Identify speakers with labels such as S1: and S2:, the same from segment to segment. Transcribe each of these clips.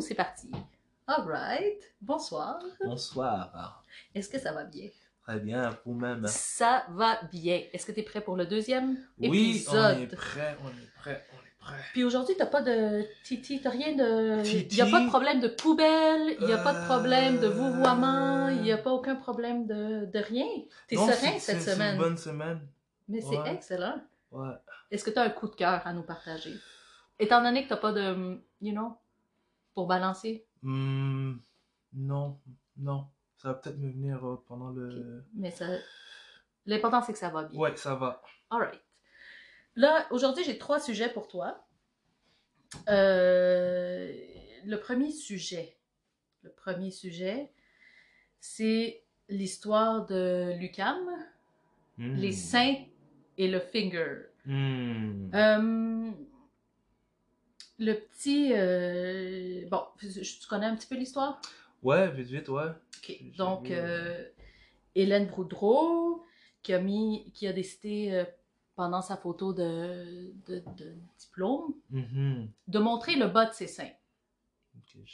S1: C'est parti? Alright. Bonsoir.
S2: Bonsoir.
S1: Est-ce que ça va bien?
S2: Très bien, vous-même?
S1: Ça va bien. Est-ce que tu es prêt pour le deuxième
S2: Oui,
S1: épisode?
S2: on est prêt, on est prêt, on est prêt.
S1: Puis aujourd'hui, t'as pas de titi, t'as rien de.
S2: Titi?
S1: Il y a pas de problème de poubelle, il y a pas de problème de
S2: Euh,
S1: vouvoiement, il y a pas aucun problème de, de rien. T'es serein cette
S2: c'est- C'est
S1: semaine.
S2: une bonne semaine.
S1: Mais c'est excellent.
S2: Ouais.
S1: Est-ce que t'as un coup de cœur à nous partager? Étant donné que t'as pas de. You know, pour balancer?
S2: Hmm, non, non. Ça va peut-être me venir euh, pendant le.
S1: Mais ça. L'important, c'est que ça va bien.
S2: Ouais, ça va.
S1: Alright. Là, aujourd'hui, j'ai trois sujets pour toi. Euh, le premier sujet, le premier sujet, c'est l'histoire de Lucam,
S2: Hmm.
S1: les seins et le finger.
S2: Hmm.
S1: Euh, le petit, euh, bon, tu connais un petit peu l'histoire?
S2: Ouais, vite, vite, ouais.
S1: Ok, donc euh, Hélène Boudreau qui a mis, qui a décidé euh, pendant sa photo de, de, de diplôme
S2: Mhm.
S1: de montrer le bas de ses seins.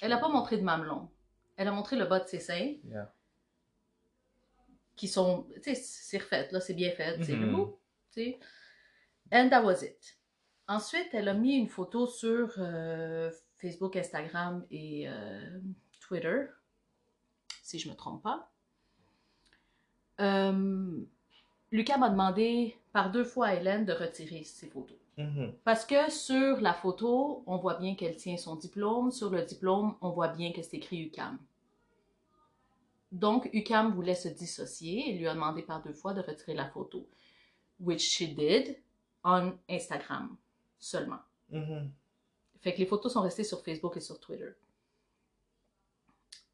S1: Elle n'a pas montré de mamelon. Elle a montré le bas de ses seins
S2: Yeah.
S1: qui sont, tu sais, c'est refait là, c'est bien fait, c'est beau, tu sais. And that was it. Ensuite, elle a mis une photo sur euh, Facebook, Instagram et euh, Twitter, si je me trompe pas. Euh, Lucas m'a demandé par deux fois à Hélène de retirer ses photos.
S2: Mhm.
S1: Parce que sur la photo, on voit bien qu'elle tient son diplôme. Sur le diplôme, on voit bien que c'est écrit UCAM. Donc, UCAM voulait se dissocier et lui a demandé par deux fois de retirer la photo. Which she did on Instagram seulement.
S2: Mhm.
S1: Fait que les photos sont restées sur Facebook et sur Twitter.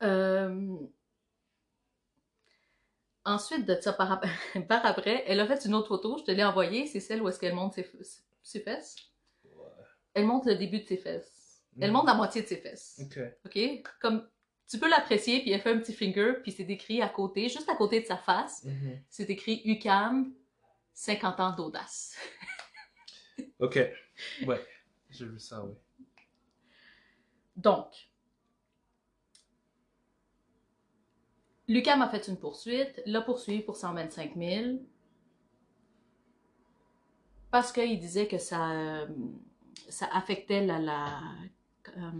S1: Euh, Ensuite de ça, par, ap- par après, elle a fait une autre photo, je te l'ai envoyée, c'est celle où est-ce qu'elle monte ses, ses fesses.
S2: Ouais.
S1: Elle montre le début de ses fesses. Elle
S2: Mhm.
S1: montre la moitié de ses fesses.
S2: Ok.
S1: OK? Comme tu peux l'apprécier, puis elle fait un petit finger, puis c'est écrit à côté, juste à côté de sa face,
S2: Mhm.
S1: c'est écrit UCAM, 50 ans d'audace.
S2: Ok. Ouais. J'ai vu ça, oui.
S1: Donc, Lucas m'a fait une poursuite, l'a poursuivi pour 125 000 parce qu'il disait que ça, euh, ça affectait la, la euh,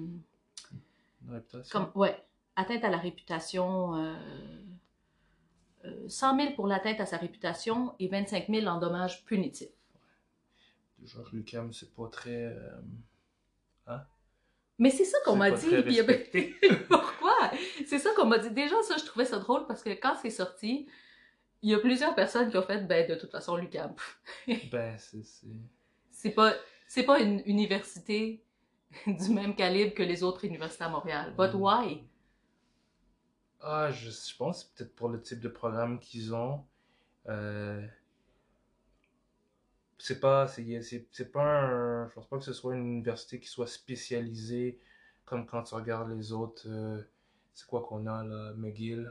S2: réputation.
S1: comme, ouais, atteinte à la réputation, euh, euh, 100 000 pour l'atteinte à sa réputation et 25 000 en dommages punitifs.
S2: Genre, Lucam, c'est pas très. euh,
S1: Mais c'est ça qu'on m'a dit. puis. Pourquoi? C'est ça qu'on m'a dit. Déjà, ça, je trouvais ça drôle parce que quand c'est sorti, il y a plusieurs personnes qui ont fait, ben, de toute façon, Lucam,
S2: ben, c'est. c'est-
S1: c'est pas, c'est pas une université du même calibre que les autres universités à Montréal. But
S2: Mm.
S1: why?
S2: Ah, je, je pense que c'est peut-être pour le type de programme qu'ils ont. Euh, c'est pas, c'est, c'est, c'est pas un, je pense pas que ce soit une université qui soit spécialisée comme quand tu regardes les autres. euh, c'est quoi qu'on a là, McGill.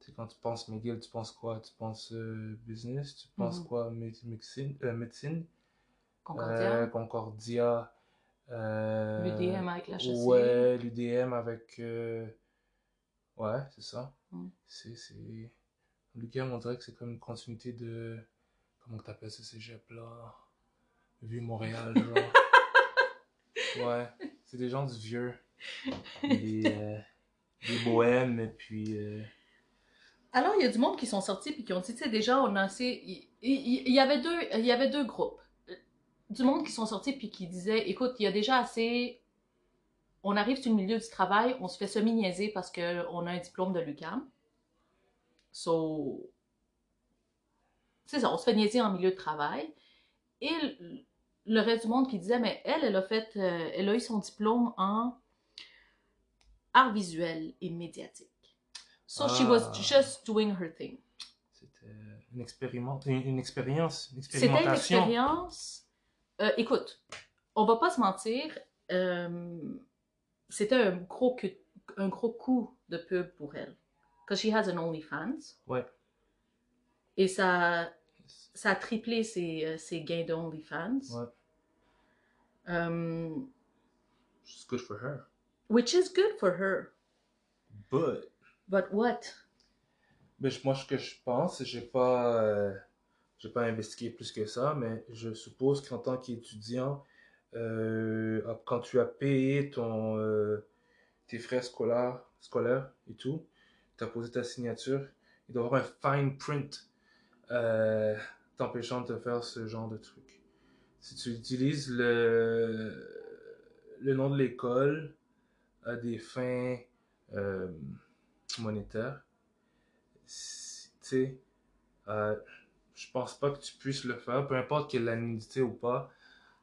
S2: Sais, quand tu penses McGill, tu penses quoi? Tu penses euh, business? Tu penses
S1: Mhm.
S2: quoi? Mé- médecine? euh, médecine?
S1: Concordia?
S2: Euh, Concordia.
S1: L'UDM avec la HEC.
S2: Ouais, l'UDM avec. Ouais, c'est ça.
S1: Mm.
S2: C'est. c'est... L'UDM, on dirait que c'est comme une continuité de. Comment que t'appelles ce cégep-là Vu Montréal, genre. ouais, c'est des gens du vieux. Des, euh, des bohèmes, et puis. euh,
S1: Alors, il y a du monde qui sont sortis puis qui ont dit, tu sais, déjà, on a assez... Il, y avait deux, il y avait deux groupes. Du monde qui sont sortis puis qui disaient, écoute, il y a déjà assez... On arrive sur le milieu du travail, on se fait semi-niaiser parce qu'on a un diplôme de l'UQAM. So... C'est ça, on se fait niaiser en milieu de travail. Et le- reste du monde qui disait, mais elle, elle a fait... euh, elle a eu son diplôme en art visuel et médiatique. So she was
S2: Ah.
S1: just doing her thing.
S2: C'était une, expériment... une, une expérience, une
S1: C'était une expérience. euh, écoute, on va pas se mentir, euh, c'était un gros, un gros coup de pub pour elle. Because she has an OnlyFans.
S2: Ouais.
S1: Et ça, ça a triplé ses, euh, ses gains de OnlyFans.
S2: Ouais.
S1: Euh,
S2: It's good for her.
S1: Which is good for her.
S2: But,
S1: But what?
S2: mais moi, ce que je pense, j'ai pas, euh, j'ai pas investigué plus que ça, mais je suppose qu'en tant qu'étudiant, euh, quand tu as payé ton, euh, tes frais scolaires, scolaires et tout, tu as posé ta signature, il doit y avoir un fine print euh, t'empêchant de faire ce genre de truc. Si tu utilises le, le nom de l'école à des fins euh, monétaires, si- tu euh, je pense pas que tu puisses le faire, peu importe quelle anonymité ou pas.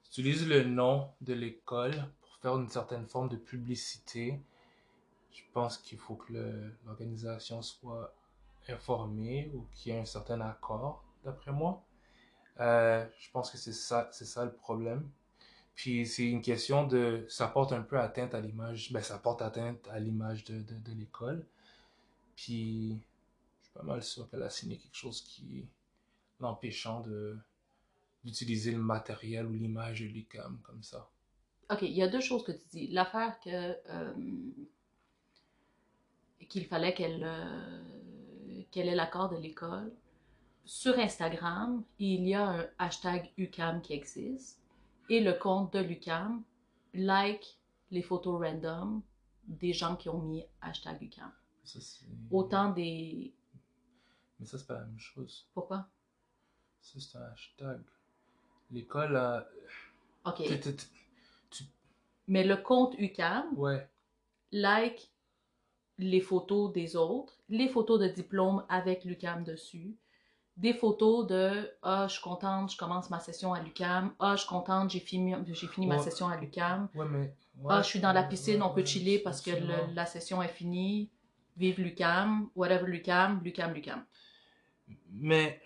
S2: Tu utilises le nom de l'école pour faire une certaine forme de publicité. Je pense qu'il faut que l'organisation soit informée ou qu'il y ait un certain accord, d'après moi. Euh, je pense que c'est ça, c'est ça le problème. Puis c'est une question de, ça porte un peu atteinte à l'image, ben ça porte atteinte à l'image de, de, l'école. Puis je suis pas mal sûr qu'elle a signé quelque chose qui l'empêchant de d'utiliser le matériel ou l'image de l'UQAM comme ça.
S1: Ok, il y a deux choses que tu dis. L'affaire que euh, qu'il fallait qu'elle euh, qu'elle ait l'accord de l'école. Sur Instagram, il y a un hashtag UCAM qui existe et le compte de l'UCAM like les photos random des gens qui ont mis hashtag UCAM.
S2: Ça,
S1: Autant des...
S2: Mais ça, c'est pas la même chose.
S1: Pourquoi?
S2: Ça, c'est un hashtag. L'école a...
S1: Ok. Mais le compte UCAM
S2: Ouais.
S1: like les photos des autres, les photos de diplôme avec l'UCAM dessus, des photos de Ah, je suis contente, je commence ma session à l'UCAM, Ah, je suis contente, j'ai fini, j'ai fini ma session à l'UCAM,
S2: Ouais, mais...
S1: Ah, je suis dans la piscine, on peut chiller parce que le- la session est finie, vive l'UCAM, whatever l'UCAM, l'UCAM, l'UCAM.
S2: Mais...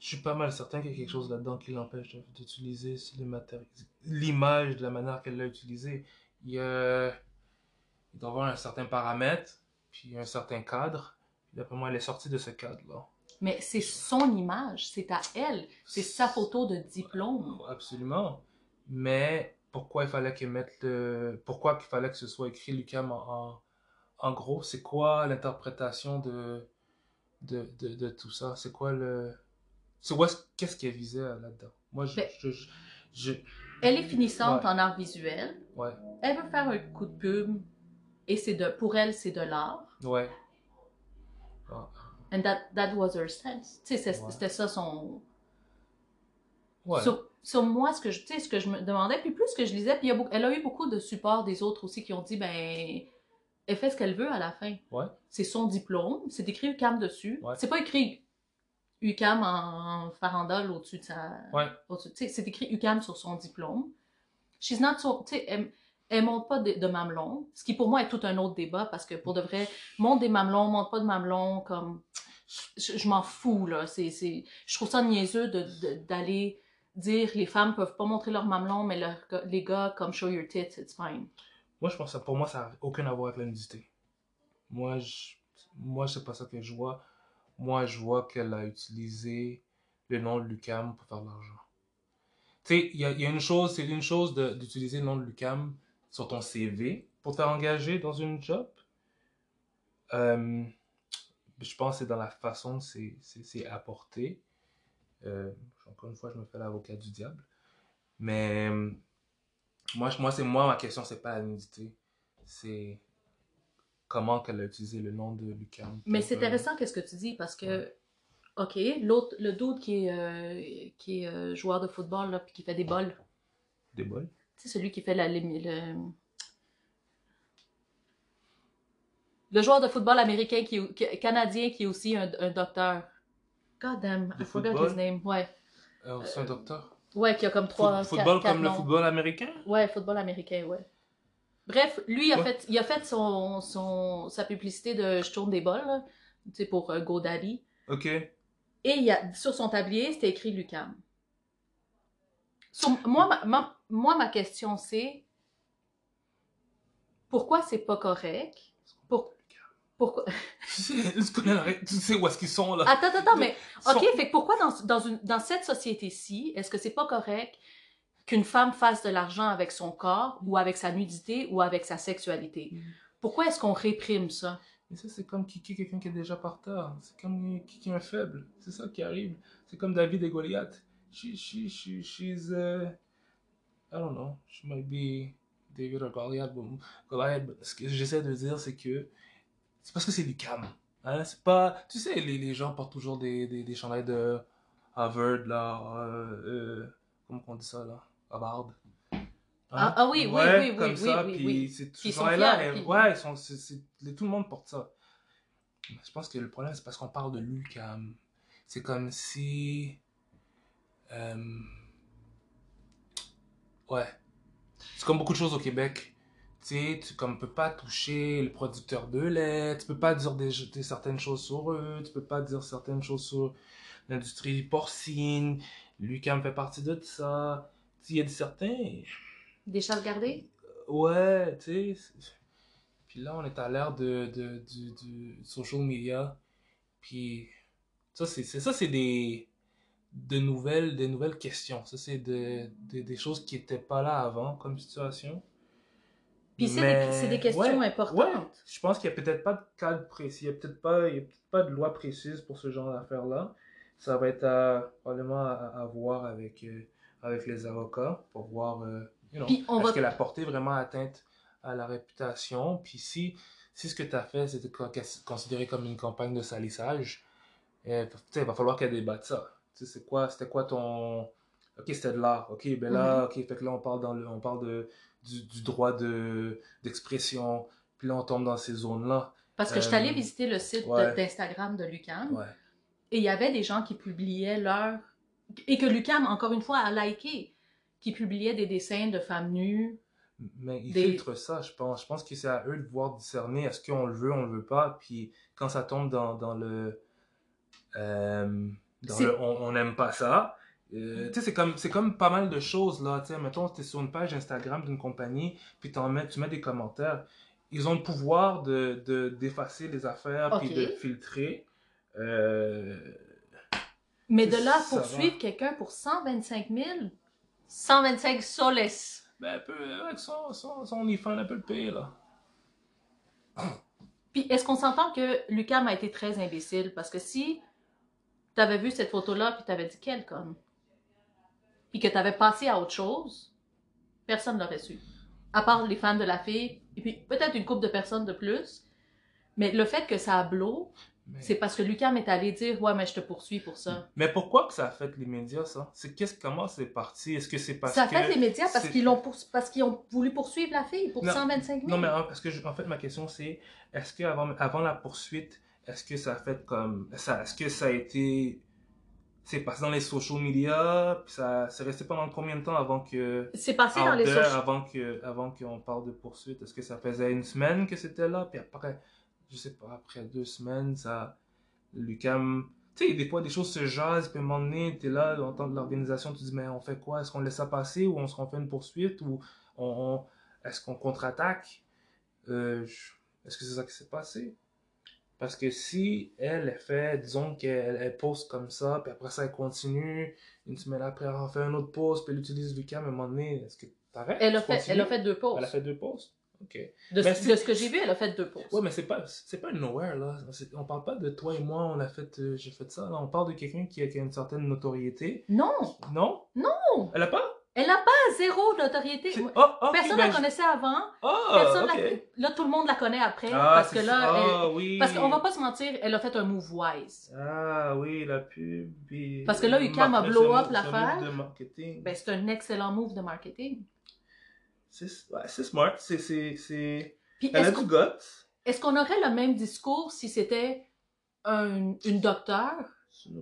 S2: Je suis pas mal certain qu'il y a quelque chose là-dedans qui l'empêche d'utiliser l'image de la manière qu'elle l'a utilisée. Il y a... Il doit avoir un certain paramètre, puis un certain cadre. Puis D'après moi, elle est sortie de ce cadre-là.
S1: Mais c'est son image, c'est à elle, c'est sa photo de diplôme.
S2: Absolument. Mais pourquoi il fallait qu'elle mette le... Pourquoi qu'il fallait que ce soit écrit Lucam en, gros? C'est quoi l'interprétation de, de, de, de tout ça? C'est quoi le... C'est est-ce- Qu'est-ce qu'elle visait là-dedans? Moi, je...
S1: Ben-
S2: je, je, je-
S1: Elle est finissante
S2: Ouais.
S1: en art visuel,
S2: Ouais.
S1: elle veut faire un coup de pub, et c'est de, pour elle, c'est de l'art.
S2: Ouais. Ah,
S1: And that, that was her sense. Tu sais,
S2: Ouais.
S1: c'était ça son.
S2: Ouais.
S1: Sur, sur moi, ce que, je, tu sais, ce que je me demandais, puis plus que je lisais, puis il y a beaucoup- elle a eu beaucoup de support des autres aussi qui ont dit, ben, elle fait ce qu'elle veut à la fin.
S2: Ouais.
S1: C'est son diplôme, c'est écrit UCAM dessus.
S2: Ouais.
S1: C'est pas écrit UCAM en farandole au-dessus de sa.
S2: Ouais.
S1: sais, c'est écrit UCAM sur son diplôme. She's not so. Tu sais, elle, elle monte pas de, de mamelon, ce qui pour moi est tout un autre débat parce que pour de vrai, monte des mamelons, monte pas de mamelons, comme. Je, m'en fous, là. C'est, c'est, je trouve ça niaiseux de, d'aller dire les femmes peuvent pas montrer leurs mamelons, mais les gars, comme show your tits, it's fine.
S2: Moi, je pense que pour moi, ça n'a aucun à voir avec la nudité. Moi, je, moi, c'est pas ça que je vois. Moi, je vois qu'elle a utilisé le nom de Lucam pour faire de l'argent. Tu sais, il y a, une chose, c'est une chose d'utiliser le nom de Lucam sur ton CV pour te faire engager dans une job? Euh, je pense que c'est dans la façon que c'est- c'est c'est apporté. Euh, encore une fois, je me fais l'avocat du diable. Mais moi, moi c'est moi, ma question, c'est pas la nudité. C'est comment qu'elle a utilisé le nom de Lucam.
S1: Mais c'est
S2: euh,
S1: intéressant qu'est-ce que tu dis parce que,
S2: Ouais.
S1: ok, l'autre, le dude qui est, euh, qui est euh, joueur de football là, puis qui fait des bols,
S2: Des bols?
S1: Tu sais celui qui fait la, le, le le joueur de football américain qui, est- qui- canadien qui est aussi un, un docteur. God damn,
S2: De
S1: I forgot
S2: football?
S1: his name. Ouais,
S2: Euh, c'est un docteur.
S1: ouais, qui a comme
S2: Foot-
S1: trois.
S2: football
S1: quatre- quatre
S2: comme le football américain?
S1: Ouais, football américain, ouais. Bref, lui, il a
S2: Ouais.
S1: fait, il a fait son, son, sa publicité de Je tourne des bols, tu sais, pour euh, GoDaddy.
S2: Ok.
S1: Et il y a, sur son tablier, c'était écrit Lucam. Sur- moi, ma, ma- moi, ma question, c'est pourquoi c'est pas correct? Pour, pourquoi...
S2: Tu sais, où est-ce qu'ils sont là?
S1: Attends, attends, mais
S2: sont-
S1: OK, fait que pourquoi dans, dans, une, dans cette société-ci, est-ce que c'est pas correct qu'une femme fasse de l'argent avec son corps ou avec sa nudité ou avec sa sexualité?
S2: Mm.
S1: Pourquoi est-ce qu'on réprime ça?
S2: Mais ça, c'est comme kicker quelqu'un qui est déjà par terre. C'est comme kicker un faible. C'est ça qui arrive. C'est comme David et Goliath. She, she, she, she's, uh, I don't know. She might be David or Goliath. But, Goliath, but ce que j'essaie de dire, c'est que c'est parce que c'est Lucam. Hein? C'est pas, tu sais, les, les gens portent toujours des, des, des chandails de Harvard, là, euh, euh, comment on dit ça, là? Harvard. Hein?
S1: Ah, ah oui, oui,
S2: Ouais,
S1: oui, oui,
S2: comme
S1: oui,
S2: ça,
S1: oui,
S2: puis
S1: oui.
S2: c'est là
S1: puis-
S2: ouais, ils sont, tout le monde porte ça. Je pense que le problème, c'est parce qu'on parle de l'UCAM. C'est comme si. euh, ouais. C'est comme beaucoup de choses au Québec. Tu sais, tu comme, peux pas toucher le producteur de lait, tu peux pas dire des, des- certaines choses sur eux, tu peux pas dire certaines choses sur l'industrie porcine. L'UCAM fait partie de ça. Tu sais, Il y a des certains.
S1: Des chasses gardées?
S2: Ouais, tu sais. Puis là, on est à l'ère de, de, du, du social media. Puis ça, c'est c'est- ça, c'est des, de nouvelles, des nouvelles questions. Ça, c'est de, de- des choses qui n'étaient pas là avant comme situation.
S1: Puis c'est
S2: Mais-
S1: des, c'est des questions
S2: ouais,
S1: importantes.
S2: Ouais, je pense qu'il n'y a peut-être pas de cadre précis. Il n'y a peut-être pas, peut-être pas de loi précise pour ce genre d'affaires-là. Ça va être à, probablement à, à voir avec, euh, avec les avocats pour voir, euh, you know, est-ce
S1: va-
S2: qu'elle a porté vraiment atteinte à la réputation? Puis si, si ce que tu as fait, c'était co- considéré comme une campagne de salissage, euh, il va falloir qu'elle débatte ça. Tu sais, c'est quoi, c'était quoi ton... Ok, c'était de l'art. Ok, ben là, ok, fait que là, on parle, dans le, on parle de, du, du droit de, d'expression. Puis là, on tombe dans ces zones-là.
S1: Parce que je suis allée
S2: Euh,
S1: visiter le site
S2: ouais.
S1: d'Instagram de Lucam
S2: Ouais.
S1: et il y avait des gens qui publiaient leur... Et que Lucam, encore une fois, a liké, qui publiaient des dessins de femmes nues.
S2: Mais ils
S1: Des-
S2: filtrent ça, je pense. Je pense que c'est à eux de voir discerner est-ce qu'on le veut, on le veut pas. Puis quand ça tombe dans, dans le. euh, dans le on n'aime pas ça. euh, tu sais, c'est comme, comme pas mal de choses, là. Tu sais, mettons, tu es sur une page Instagram d'une compagnie, puis t'en mets, tu mets des commentaires. Ils ont le pouvoir de, de, d'effacer les affaires, puis
S1: Ok.
S2: de filtrer. Euh,
S1: Mais de là poursuivre quelqu'un pour 125 000, 125 soles.
S2: ben, un peu, avec son, son, son un peu le payer, là.
S1: Puis est-ce qu'on s'entend que Lucam a été très imbécile? Parce que si t'avais vu cette photo-là puis t'avais dit quelle conne, puis que t'avais passé à autre chose, personne l'aurait su. À part les fans de la fille, et puis peut-être une couple de personnes de plus. Mais le fait que ça a blow,
S2: Mais-
S1: c'est parce que Lucam est allé dire Ouais, mais je te poursuis pour ça.
S2: Mais pourquoi que ça a fait les médias, ça? C'est qu'est-ce, comment c'est parti? Est-ce que c'est parce
S1: ça a
S2: que...
S1: fait les médias parce qu'ils l'ont pour- parce qu'ils ont voulu poursuivre la fille pour
S2: Non,
S1: 125 000.
S2: Non, mais en, parce que je- en fait, ma question c'est, est-ce que avant, avant la poursuite, est-ce que ça a fait comme, ça, est-ce que ça a été, c'est passé dans les social media, puis ça, c'est resté pendant combien de temps avant que,
S1: C'est passé dans les sociaux.
S2: avant que, avant qu'on parle de poursuite, est-ce que ça faisait une semaine que c'était là, puis après, je sais pas, après deux semaines, ça, Lucam, tu sais, des fois des choses se jasent, puis à un moment donné, t'es là, en tant que l'organisation, tu dis, mais on fait quoi? Est-ce qu'on laisse ça passer, ou on se refait une poursuite, ou on, on- est-ce qu'on contre-attaque? Euh, Est-ce que c'est ça qui s'est passé? Parce que si elle, fait, disons qu'elle elle poste comme ça, puis après ça, elle continue, une semaine après, elle en fait un autre post, puis elle utilise Lucam, à un moment donné, est-ce que t'arrêtes?
S1: Elle a, fait, elle a fait deux posts.
S2: Elle a fait deux posts? Ok.
S1: De,
S2: Mais
S1: ce-
S2: c'est-
S1: de ce que j'ai vu, elle a fait deux posts.
S2: Ouais, mais c'est pas, c'est pas nowhere, là. On parle pas de toi et moi, on a fait, euh, j'ai fait ça, là. On parle de quelqu'un qui a, qui a une certaine notoriété.
S1: Non,
S2: Non?
S1: Non!
S2: Elle a pas?
S1: Elle n'a pas zéro notoriété.
S2: Oh,
S1: Personne
S2: ben,
S1: la connaissait avant.
S2: Ah,
S1: Personne
S2: ok.
S1: la- Là, tout le monde la connaît après.
S2: Ah,
S1: parce que là, elle-
S2: Ah, oui.
S1: Parce qu'on va pas se mentir, elle a fait un move wise.
S2: Ah, oui, la pub. et-
S1: Parce que là, UQAM a blow up l'affaire. Ben, c'est un excellent move de marketing.
S2: C'est ouais, smart. C'est, Elle a
S1: est-ce
S2: du
S1: qu'on
S2: guts.
S1: est-ce qu'on aurait le même discours si c'était un, une docteur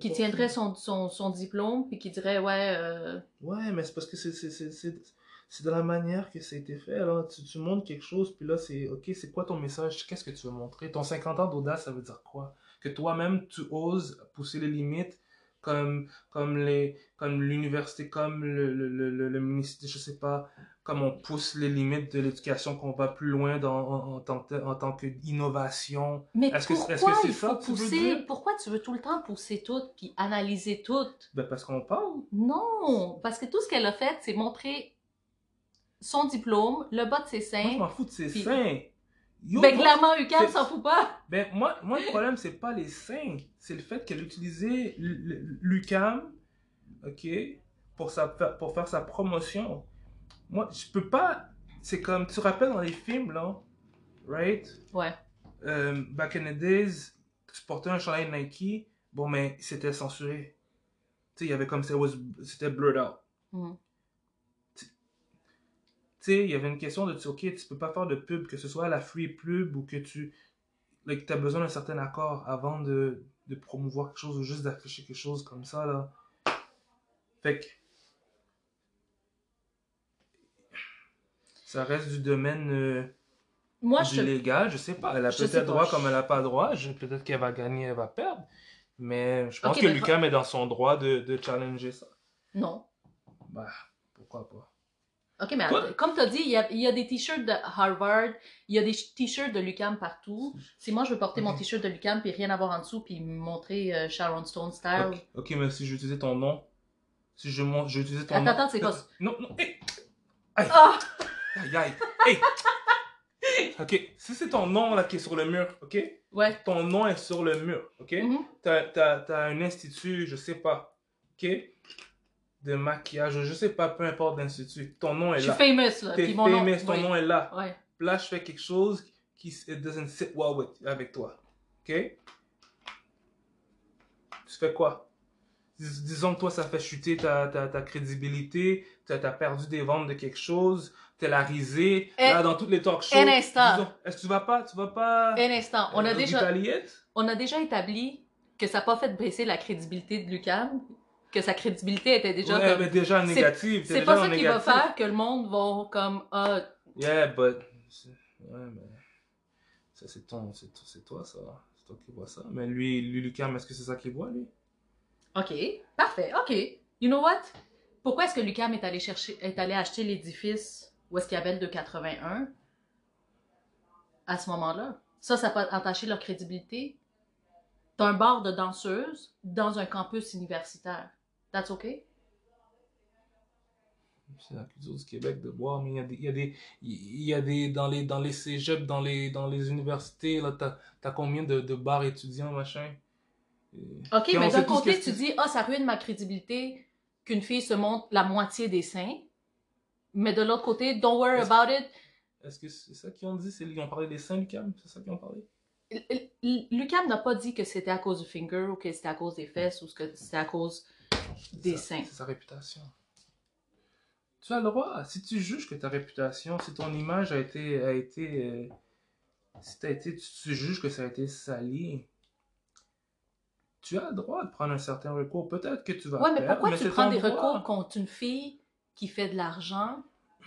S1: qui tiendrait son, son, son diplôme puis qui dirait ouais euh,
S2: Ouais, mais c'est parce que c'est, de la manière que ça a été fait. Là. Tu, tu montres quelque chose, puis là, c'est OK, c'est quoi ton message? Qu'est-ce que tu veux montrer? Ton 50 ans d'audace, ça veut dire quoi? Que toi-même, tu oses pousser les limites comme, comme les, comme l'université, comme le, le, le, le, ministère, je sais pas, comme on pousse les limites de l'éducation, qu'on va plus loin dans, en, tant, que, en tant qu'innovation.
S1: Mais pourquoi il faut pousser, pourquoi tu veux tout le temps pousser tout puis analyser tout?
S2: Ben parce qu'on parle.
S1: Non, parce que tout ce qu'elle a fait, c'est montrer son diplôme, le bas de ses seins.
S2: Moi, je m'en fous de ses seins.
S1: Ben, clairement, UCAM s'en fout pas.
S2: Ben, moi, moi, le problème, c'est pas les seins. C'est le fait qu'elle utilisait l'UCAM, OK, pour, sa, pour faire sa promotion. Moi, je peux pas. C'est comme, tu te rappelles dans les films, là, right?
S1: Ouais.
S2: Euh, back in the days, tu portais un chandail Nike, bon, mais c'était censuré. Tu sais, il y avait comme ça, c'était blurred out. Tu sais, il y avait une question de, ok, tu peux pas faire de pub, que ce soit la free pub ou que tu. Like, tu as besoin d'un certain accord avant de, de promouvoir quelque chose ou juste d'afficher quelque chose comme ça, là. Fait que ça reste du domaine euh, Moi, je... légal, je sais pas. Elle a peut-être droit comme elle a pas droit. Peut-être qu'elle va gagner, elle va perdre. Mais je pense que Lucas est dans son droit de, de challenger ça.
S1: Non.
S2: Bah, pourquoi pas.
S1: Ok, mais comme tu as dit, il y a, y a, des t-shirts de Harvard, il y a des t-shirts de Lucam partout. Si moi je veux porter mon t-shirt de Lucam puis rien avoir en dessous puis montrer euh, Sharon Stone style.
S2: Ok, mais si j'utilisais ton nom, si je, je utilisais ton
S1: attends,
S2: nom.
S1: Attends, c'est quoi
S2: Non, non, hé! Aïe! Ah! Aïe, aïe. Hey! OK. Si c'est ton nom là qui est sur le mur, OK?
S1: Ouais.
S2: Ton nom est sur le mur, OK? Mm T'as un institut, je sais pas, OK? De maquillage, je sais pas, peu importe l'institut. Ton nom est là.
S1: Je suis famous là.
S2: T'es famous, ton nom est là. Là, je fais quelque chose qui it doesn't sit well with, avec toi. OK? Tu fais quoi? disons que toi, ça fait chuter ta, ta, ta crédibilité, tu as, perdu des ventes de quelque chose, t'es la risée, là, dans toutes les talk shows.
S1: Un instant.
S2: Est-ce que tu vas pas, tu vas pas...
S1: Un instant. On a déjà... On a déjà établi que ça n'a pas fait baisser la crédibilité de Lucam, que sa crédibilité était déjà
S2: ouais, mais déjà négative.
S1: C'est pas ça qui va faire que le monde va comme... Ah,
S2: yeah, but... Ouais, mais... Ça, c'est ton... C'est toi, ça. C'est toi qui vois ça. Mais lui, lui Lucam, est-ce que c'est ça qu'il voit, lui?
S1: OK, parfait, OK. You know what? Pourquoi est-ce que Lucam est allé chercher, est allé acheter l'édifice où est-ce qu'il y avait le 281 à ce moment-là? Ça, ça peut entacher leur crédibilité. T'as un bar de danseuses dans un campus universitaire. That's OK?
S2: C'est la culture du Québec de boire, mais il y a des, il y a des, il y a des dans les, dans les cégeps, dans les, dans les universités, là, t'as, as combien de, de bars étudiants, machin?
S1: Ok, mais d'un côté, tu dis, ah, oh, ça ruine ma crédibilité qu'une fille se montre la moitié des seins. Mais de l'autre côté, don't worry about it.
S2: Est-ce que c'est ça qu'ils ont dit? Ils ont parlé des seins, Lucam? C'est ça qu'ils ont parlé?
S1: Lucam n'a pas dit que c'était à cause du finger ou que c'était à cause des fesses ou que c'était à cause des seins.
S2: C'est sa réputation. Tu as le droit. Si tu juges que ta réputation, si ton image a été. A été euh, si as été, tu juges que ça a été sali, tu as le droit de prendre un certain recours. Peut-être que tu vas.
S1: Ouais, mais pourquoi tu prends des recours contre une fille qui fait de l'argent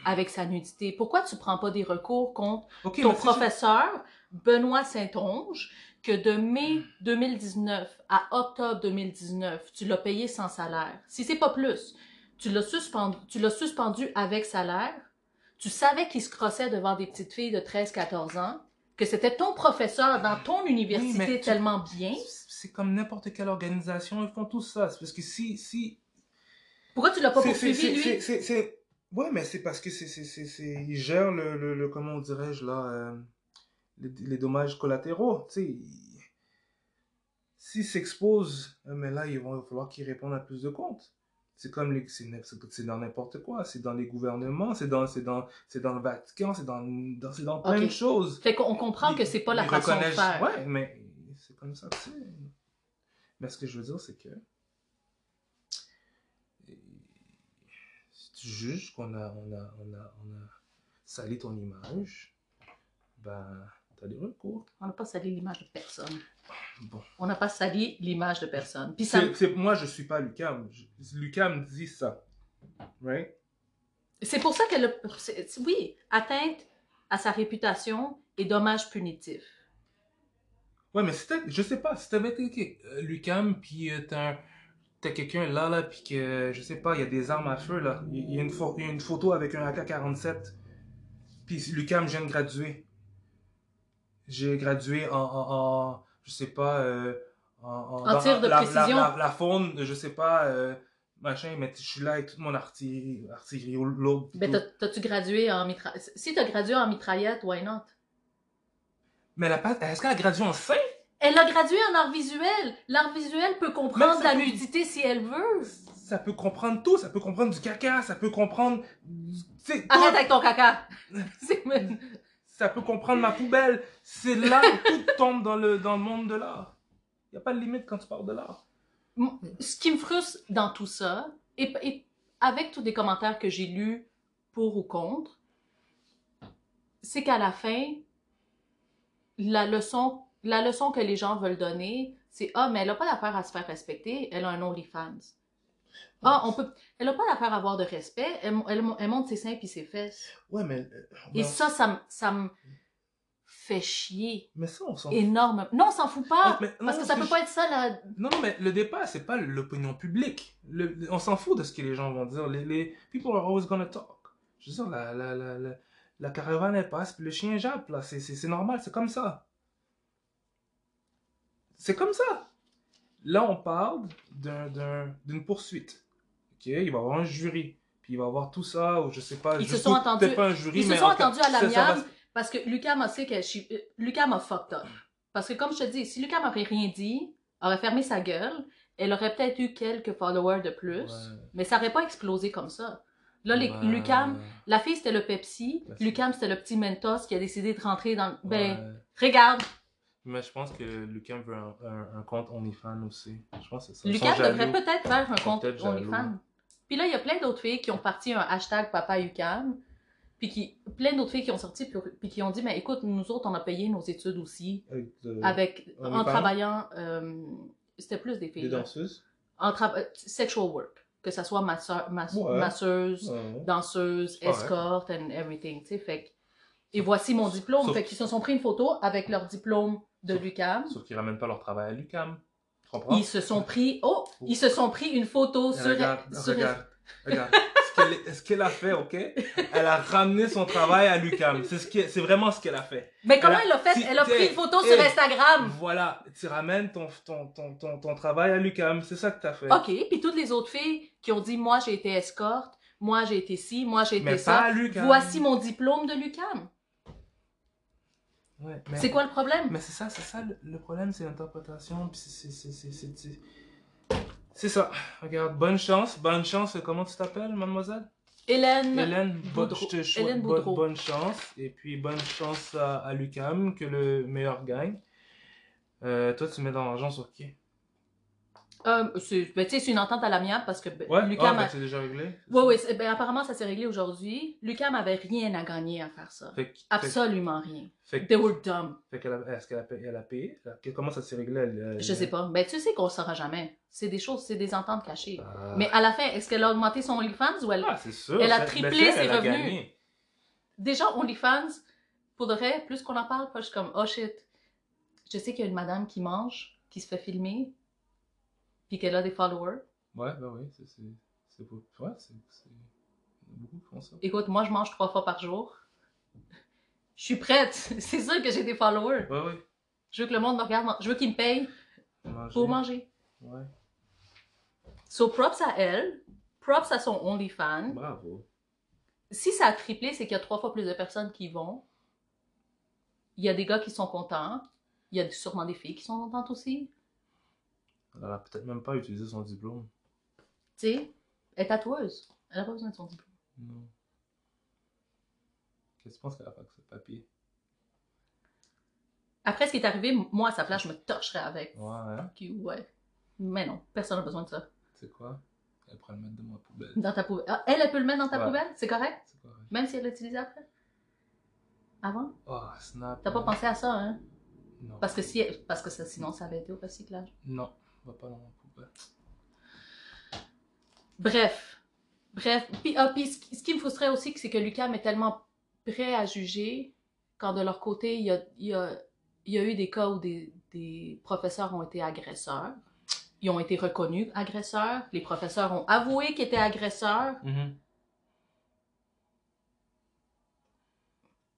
S1: avec sa nudité? Pourquoi tu prends pas des recours contre ton professeur, Benoît Saint-Onge, que de mai 2019 à octobre 2019, tu l'as payé sans salaire? Si c'est pas plus, tu l'as suspendu, tu l'as suspendu avec salaire, tu savais qu'il se crossait devant des petites filles de 13-14 ans, que c'était ton professeur dans ton université tellement bien.
S2: C'est comme n'importe quelle organisation, ils font tout ça. Parce que si. si...
S1: Pourquoi tu l'as pas poursuivi, lui?
S2: c'est, Ouais, mais c'est parce que c'est, c'est, il gère le, le, le comment dirais-je là, euh, les, dommages collatéraux. Tu sais, s'il s'expose, euh, mais là, il va falloir qu'il réponde à plus de comptes. C'est comme les, c'est dans n'importe quoi. C'est dans les gouvernements, c'est dans, c'est dans, c'est dans le Vatican, c'est dans, dans, c'est dans plein de choses.
S1: Fait qu'on comprend que c'est pas la façon de faire.
S2: Ouais, mais c'est comme ça que c'est. Mais ce que je veux dire, c'est que si tu juges qu'on a, on a, on a, on a sali ton image, ben, t'as des recours.
S1: On n'a pas sali l'image de personne. On n'a pas sali l'image de personne. Puis
S2: ça... moi, je suis pas Lucam. Lucam dit ça. Right?
S1: C'est pour ça qu'elle Oui, atteinte à sa réputation et dommage punitif.
S2: Ouais, mais c'était, je sais pas, si t'avais été euh, Lucam, puis euh, t'as t'as quelqu'un là, là, puis que, je sais pas, il y a des armes à feu, là. Il y a une, pho- il y a une photo avec un AK-47. Puis Lucam, je viens de graduer. J'ai gradué en, en, en- je sais pas, euh, en,
S1: En tir de
S2: la,
S1: précision.
S2: La, la, la faune, je sais pas, euh, machin, mais je suis là avec toute mon artillerie, artillerie lourde.
S1: T'as- t'as-tu gradué en mitraillette? Si t'as gradué en mitraillette, why not?
S2: Mais elle a est-ce qu'elle a gradué en scène?
S1: Elle a gradué en art visuel. L'art visuel peut comprendre
S2: Mais
S1: la
S2: peut-
S1: nudité si elle veut.
S2: Ça peut comprendre tout, ça peut comprendre du caca, ça peut comprendre.
S1: Arrête avec ton caca.
S2: Ça peut comprendre ma poubelle. C'est là que tout tombe dans le, dans le monde de l'art. Il n'y a pas de limite quand tu parles de l'art.
S1: Ce qui me frustre dans tout ça, et, et avec tous les commentaires que j'ai lus pour ou contre, c'est qu'à la fin, la leçon, la leçon que les gens veulent donner, c'est Ah, mais elle n'a pas d'affaire à se faire respecter, elle a un OnlyFans. Ah, on peut. Elle n'a pas d'affaire à avoir de respect, elle, elle, elle monte ses seins puis ses fesses.
S2: Ouais, mais. euh,
S1: Et
S2: mais-
S1: ça, ça me, ça me fait chier
S2: Mais ça, on s'en
S1: énormément. Non, on s'en fout pas.
S2: Mais- non,
S1: parce que ça peut pas être ça, la...
S2: Non, non, mais le débat, c'est pas l'opinion publique. Le- on s'en fout de ce que les gens vont dire. Les, les people are always gonna talk. Je veux dire, la, la, la, la, la caravane, elle passe, puis le chien jappe, là. C'est normal, c'est comme ça. C'est comme ça. Là, on parle d'un, d'un, d'une poursuite. OK? Il va y avoir un jury. Puis il va y avoir tout ça, ou je sais pas.
S1: Ils
S2: je
S1: se sont entendus-
S2: pas un jury,
S1: Ils se sont entendus à l'amiable parce que Lucam a sait que she- euh, Lucam a fucked up. Parce que comme je te dis, si Lucam aurait rien dit, aurait fermé sa gueule, elle aurait peut-être eu quelques followers de plus,
S2: Ouais.
S1: mais ça aurait pas explosé comme ça. Là, les,
S2: Ouais.
S1: Lucam, la fille c'était le Pepsi. Lucam c'était le petit Mentos qui a décidé de rentrer dans. Ben,
S2: Ouais.
S1: regarde,
S2: Mais je pense que Lucam veut un, un, un compte OnlyFans aussi. Je pense que c'est ça. Sont
S1: devrait peut-être faire un compte. OnlyFans. Puis là, il y a plein d'autres filles qui ont parti un hashtag Papa Ucam. Puis qui, plein d'autres filles qui ont sorti, puis, puis qui ont dit, mais écoute, nous autres, on a payé nos études aussi.
S2: Avec,
S1: avec en travaillant euh, c'était plus des filles
S2: des danseuses?
S1: en euh, sexual work que ça soit masseur, masse-
S2: Ouais.
S1: masseuse
S2: Ouais.
S1: danseuse
S2: Ouais.
S1: escort and everything tu sais fait et voici mon diplôme
S2: Sauf-
S1: fait qu'ils se sont pris une photo avec leur diplôme de l'UQAM
S2: Sauf qu'ils ramènent pas leur travail à l'UCAM. Tu comprends?
S1: ils se sont pris oh ils se sont pris une photo sur,
S2: regarde,
S1: sur-
S2: regarde, regarde. ce qu'elle a fait, ok? Elle a ramené son travail à l'UCAM. C'est ce c'est vraiment ce qu'elle a fait.
S1: mais comment
S2: Elle a-
S1: elle a fait?
S2: si-
S1: elle a pris une photo sur Instagram
S2: Voilà, tu ramènes ton, ton, ton, ton, ton travail à l'UCAM. C'est ça que t'as fait.
S1: ok puis toutes les autres filles qui ont dit moi j'ai été escorte moi j'ai été ci moi j'ai été
S2: Mais pas
S1: ça
S2: à l'UCAM.
S1: voici mon diplôme de l'UQAM
S2: Ouais,
S1: c'est quoi le problème?
S2: Mais c'est ça, c'est ça, le, le problème, c'est l'interprétation. C'est, ça. Regarde, bonne chance, bonne chance. Comment tu t'appelles, mademoiselle?
S1: Hélène
S2: Hélène,
S1: Boudreau.
S2: bonne chance. Et puis bonne chance à, à Lucam, que le meilleur gagne. Euh, toi, tu mets dans l'argent sur qui?
S1: Euh, c'est ben, c'est une entente à l'amiable parce que ben,
S2: Ouais,
S1: Lucam
S2: ah, ben, c'est déjà réglé.
S1: Oui, oui, c'est- ben, apparemment ça s'est réglé aujourd'hui. Lucam avait rien à gagner à faire ça.
S2: Fait,
S1: Absolument rien.
S2: Fait,
S1: They were dumb.
S2: fait qu'elle a, est-ce qu'elle a payé? Elle a payé? Comment ça s'est réglé? Elle, elle-
S1: Je sais pas. Ben, tu sais qu'on le saura jamais. C'est des choses, c'est des ententes cachées.
S2: Ah.
S1: Mais à la fin, est-ce qu'elle a augmenté son OnlyFans ou elle...
S2: Ah, c'est sûr.
S1: elle a triplé
S2: mais
S1: ses revenus? Déjà, OnlyFans, pour de vrai, plus qu'on en parle, je suis comme, oh shit. Je sais qu'il y a une madame qui mange, qui se fait filmer, puis qu'elle a des followers.
S2: Ouais, ben oui, c'est, c'est, beau. ouais, c'est, beaucoup font ça.
S1: Écoute, moi, je mange trois fois par jour. Je suis prête. C'est sûr que j'ai des followers.
S2: Ouais, ouais.
S1: Je veux que le monde me regarde. Je veux qu'ils me
S2: Manger.
S1: pour manger.
S2: Ouais.
S1: So, props à elle. Props à son OnlyFans.
S2: Bravo.
S1: Si ça a triplé, c'est qu'il y a trois fois plus de personnes qui vont. Il y a des gars qui sont contents. Il y a sûrement des filles qui sont contentes aussi.
S2: Elle a peut-être même pas utilisé son diplôme.
S1: Tu sais, elle est tatoueuse. Elle n'a pas besoin de son diplôme.
S2: Non. Qu'est-ce que tu penses qu'elle a fait avec ce papier?
S1: Après ce qui est arrivé, moi, à sa place, je me torcherais avec.
S2: Ouais, hein?
S1: Ouais. Mais non, personne n'a besoin de ça.
S2: Tu sais quoi? Elle prend le mettre de ma poubelle.
S1: Dans ta poubelle. Ah, elle, elle peut le mettre dans ta
S2: Ouais.
S1: poubelle? C'est correct?
S2: C'est correct.
S1: Même si elle l'a utilisé après? Avant?
S2: Oh, snap.
S1: T'as pas pensé à ça, hein?
S2: Non.
S1: Parce que, si, parce que ça, sinon, ça avait été au recyclage.
S2: Non, va pas poubelle.
S1: Bref. Bref. Puis, ah, puis ce, qui- ce qui me frustrait aussi, c'est que Lucam est tellement prêt à juger quand de leur côté, il y a, il y a, il y a eu des cas où des, des professeurs ont été agresseurs. ils ont été reconnus agresseurs. Les professeurs ont avoué qu'ils étaient agresseurs.
S2: Mhm.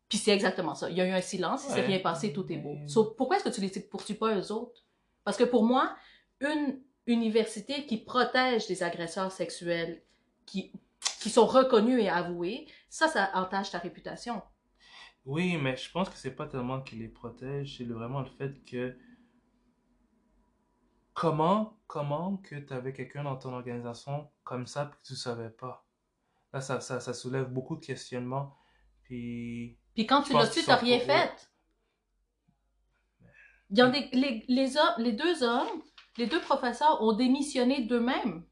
S1: Puis c'est exactement ça. Il y a eu un silence, il s'est
S2: Ouais.
S1: rien passé, tout est beau. So, pourquoi est-ce que tu les poursuis pas eux autres? Parce que pour moi, une université qui protège des agresseurs sexuels, qui, qui sont reconnus et avoués, ça, ça entache ta réputation.
S2: Oui, mais je pense que c'est pas tellement qu'il les protège, c'est vraiment le fait que comment comment que tu avais quelqu'un dans ton organisation comme ça puis que tu savais pas? Là, ça, ça, ça soulève beaucoup de questionnements. Puis
S1: Puis quand tu l'as su, t'as rien fait. Il y en a des, les, les, hommes, les deux hommes, les deux professeurs ont démissionné d'eux-mêmes.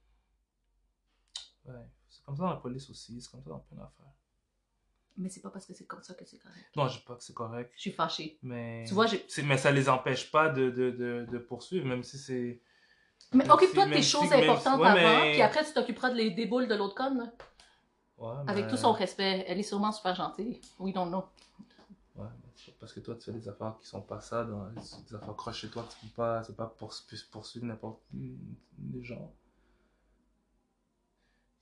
S2: ouais, c'est comme ça dans la police aussi, c'est comme ça dans plein d'affaires.
S1: Mais c'est pas parce que c'est comme ça que c'est correct.
S2: Non, je dis pas que c'est correct,
S1: Je suis fâchée.
S2: mais
S1: Tu vois, j'ai-
S2: c'est- mais ça les empêche pas de, de, de, de poursuivre, même si c'est
S1: Mais occupe-toi de tes choses
S2: même-
S1: importantes
S2: ouais,
S1: avant,
S2: mais-
S1: puis après tu t'occuperas de les des boules de l'autre conne. là.
S2: ouais,
S1: Avec tout son respect, elle est sûrement super gentille. We don't know.
S2: C'est parce que toi, tu fais des affaires qui sont pas ça, dans, des affaires croches chez toi, que tu peux pas, peux pas pour, poursuivre n'importe des gens.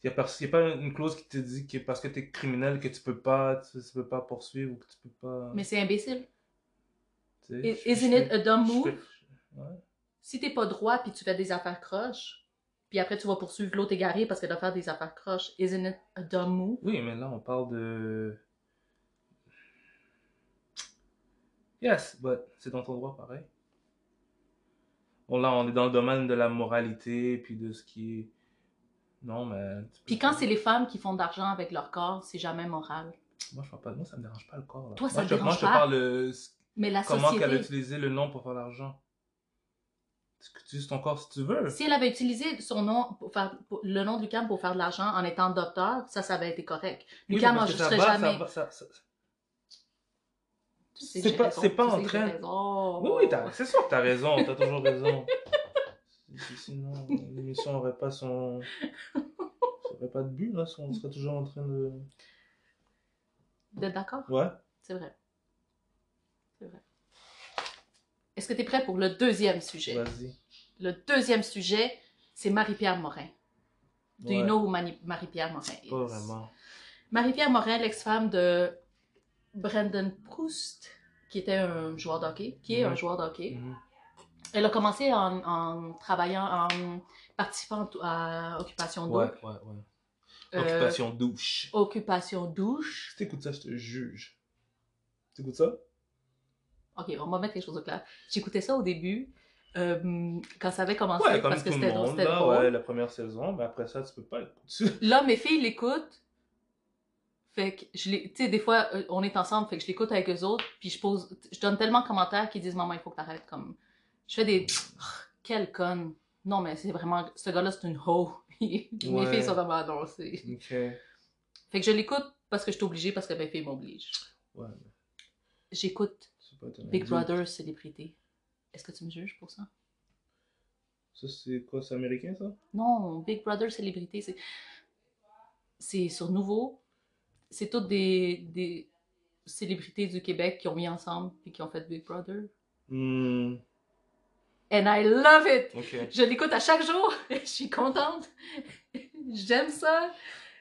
S2: Il n'y a, pers- y a pas une clause qui te dit que parce que tu es criminel, que tu peux pas, tu, tu peux pas poursuivre ou que tu peux pas.
S1: Mais c'est imbécile.
S2: tu sais,
S1: I-
S2: je-
S1: Isn't it a dumb move?
S2: fais- ouais.
S1: Si t'es pas droit puis tu fais des affaires croches, puis après tu vas poursuivre l'autre égaré parce qu'elle doit faire des affaires croches, isn't it a dumb move?
S2: Oui, mais là, on parle de. Yes, but c'est dans ton droit pareil. Bon, là, on est dans le domaine de la moralité, puis de ce qui est. Non, mais.
S1: Puis quand
S2: pas-
S1: c'est les femmes qui font de l'argent avec leur corps, c'est jamais moral.
S2: Moi, je parle pas. Moi, ça me dérange pas le corps. Là.
S1: Toi, ça
S2: moi,
S1: te
S2: je,
S1: dérange
S2: moi, je te
S1: pas?
S2: parle de ce-
S1: Mais la
S2: comment qu'elle a
S1: société,
S2: utilisé le nom pour faire l'argent. Tu utilises ton corps si tu veux?
S1: si elle avait utilisé son nom pour faire pour- le nom de Lucam pour faire de l'argent en étant docteur, ça, ça avait été correct.
S2: Oui,
S1: Lucam
S2: ça
S1: n'enregistrait
S2: ça
S1: jamais.
S2: va, ça- ça-
S1: sais,
S2: C'est pas- c'est pas en train-. Oui, oui, c'est sûr que t'as raison. T'as toujours raison. Si- Sinon, l'émission n'aurait pas son. Ça aurait pas de but, là, si on serait toujours en train de.
S1: D'être d'accord?
S2: Ouais.
S1: C'est vrai. C'est vrai. Est-ce que tu es prêt pour le deuxième sujet?
S2: Vas-y.
S1: Le deuxième sujet, c'est Marie-Pierre Morin. Do you
S2: Ouais.
S1: know who Marie-Pierre Morin is?
S2: Pas vraiment.
S1: Marie-Pierre Morin, l'ex-femme de Brendan Proust, qui était un joueur d'hockey, qui est
S2: Mhm.
S1: un joueur d'hockey.
S2: Mhm.
S1: Elle a commencé en, en travaillant, en participant à Occupation
S2: Ouais,
S1: Double.
S2: ouais, ouais.
S1: Euh,
S2: Occupation douche.
S1: Occupation Douche.
S2: Si t'écoutes ça, je te juge. T'écoutes ça?
S1: Ok, on va mettre les choses au clair. J'écoutais ça au début, euh, quand ça avait commencé,
S2: Ouais, comme
S1: parce que
S2: tout
S1: c'était drôle.
S2: ouais, la première saison, mais après ça, tu peux pas écouter.
S1: Là, mes filles l'écoutent. Fait que je les, tu sais, des fois, euh, on est ensemble, fait que je l'écoute avec eux autres, puis je pose, je donne tellement de commentaires qu'ils disent, maman, il faut que t'arrêtes, comme, je fais des, quelle conne. Non, mais c'est vraiment, ce gars-là, c'est une hoe. Mes
S2: Ouais.
S1: filles sont vraiment annoncées.
S2: Ok.
S1: Fait que je l'écoute parce que je suis obligée, parce que mes filles m'obligent.
S2: Ouais,
S1: J'écoute Big. Brother Célébrité. Est-ce que tu me juges pour ça?
S2: Ça, c'est quoi, c'est américain, ça?
S1: Non, Big Brother Célébrité, c'est. C'est sur Nouveau. C'est toutes des, des célébrités du Québec qui ont mis ensemble puis qui ont fait Big Brother.
S2: Hmm.
S1: And I love it! Je l'écoute à chaque jour. Je suis contente. J'aime ça.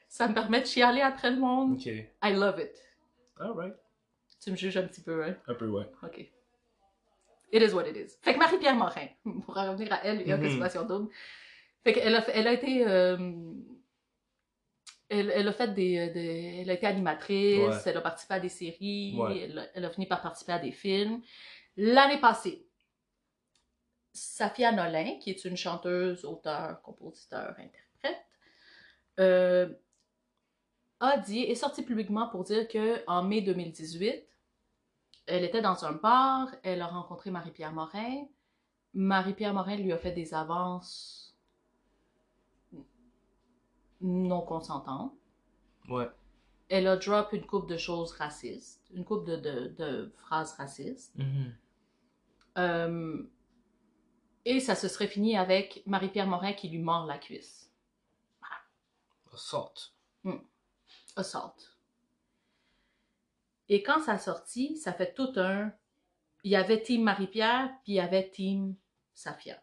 S1: Ça me permet de chialer après le monde. I love it.
S2: Alright.
S1: Tu me juges un petit peu, hein?
S2: Un peu, ouais.
S1: OK. It is what it is. Fait que Marie-Pierre Morin, pour en revenir à elle et
S2: Mhm.
S1: Occupation Double, fait qu'elle a, elle a été... euh, elle, elle a fait des, des- Elle a été animatrice,
S2: Ouais.
S1: elle a participé à des séries,
S2: Ouais.
S1: elle, a, elle a fini par participer à des films. L'année passée, Safia Nolin, qui est une chanteuse, auteure, compositeur, interprète, euh, a dit, est sortie publiquement pour dire que en mai 2018, elle était dans un bar, elle a rencontré Marie-Pierre Morin. Marie-Pierre Morin lui a fait des avances non consentantes.
S2: Ouais.
S1: Elle a drop une coupe de choses racistes, une coupe de, de- de phrases racistes.
S2: Mhm.
S1: Euh, et ça se serait fini avec Marie-Pierre Morin qui lui mord la cuisse.
S2: Assault.
S1: Assault. Et quand ça a sorti, ça fait tout un. Il y avait Team Marie-Pierre, puis il y avait Team Safia.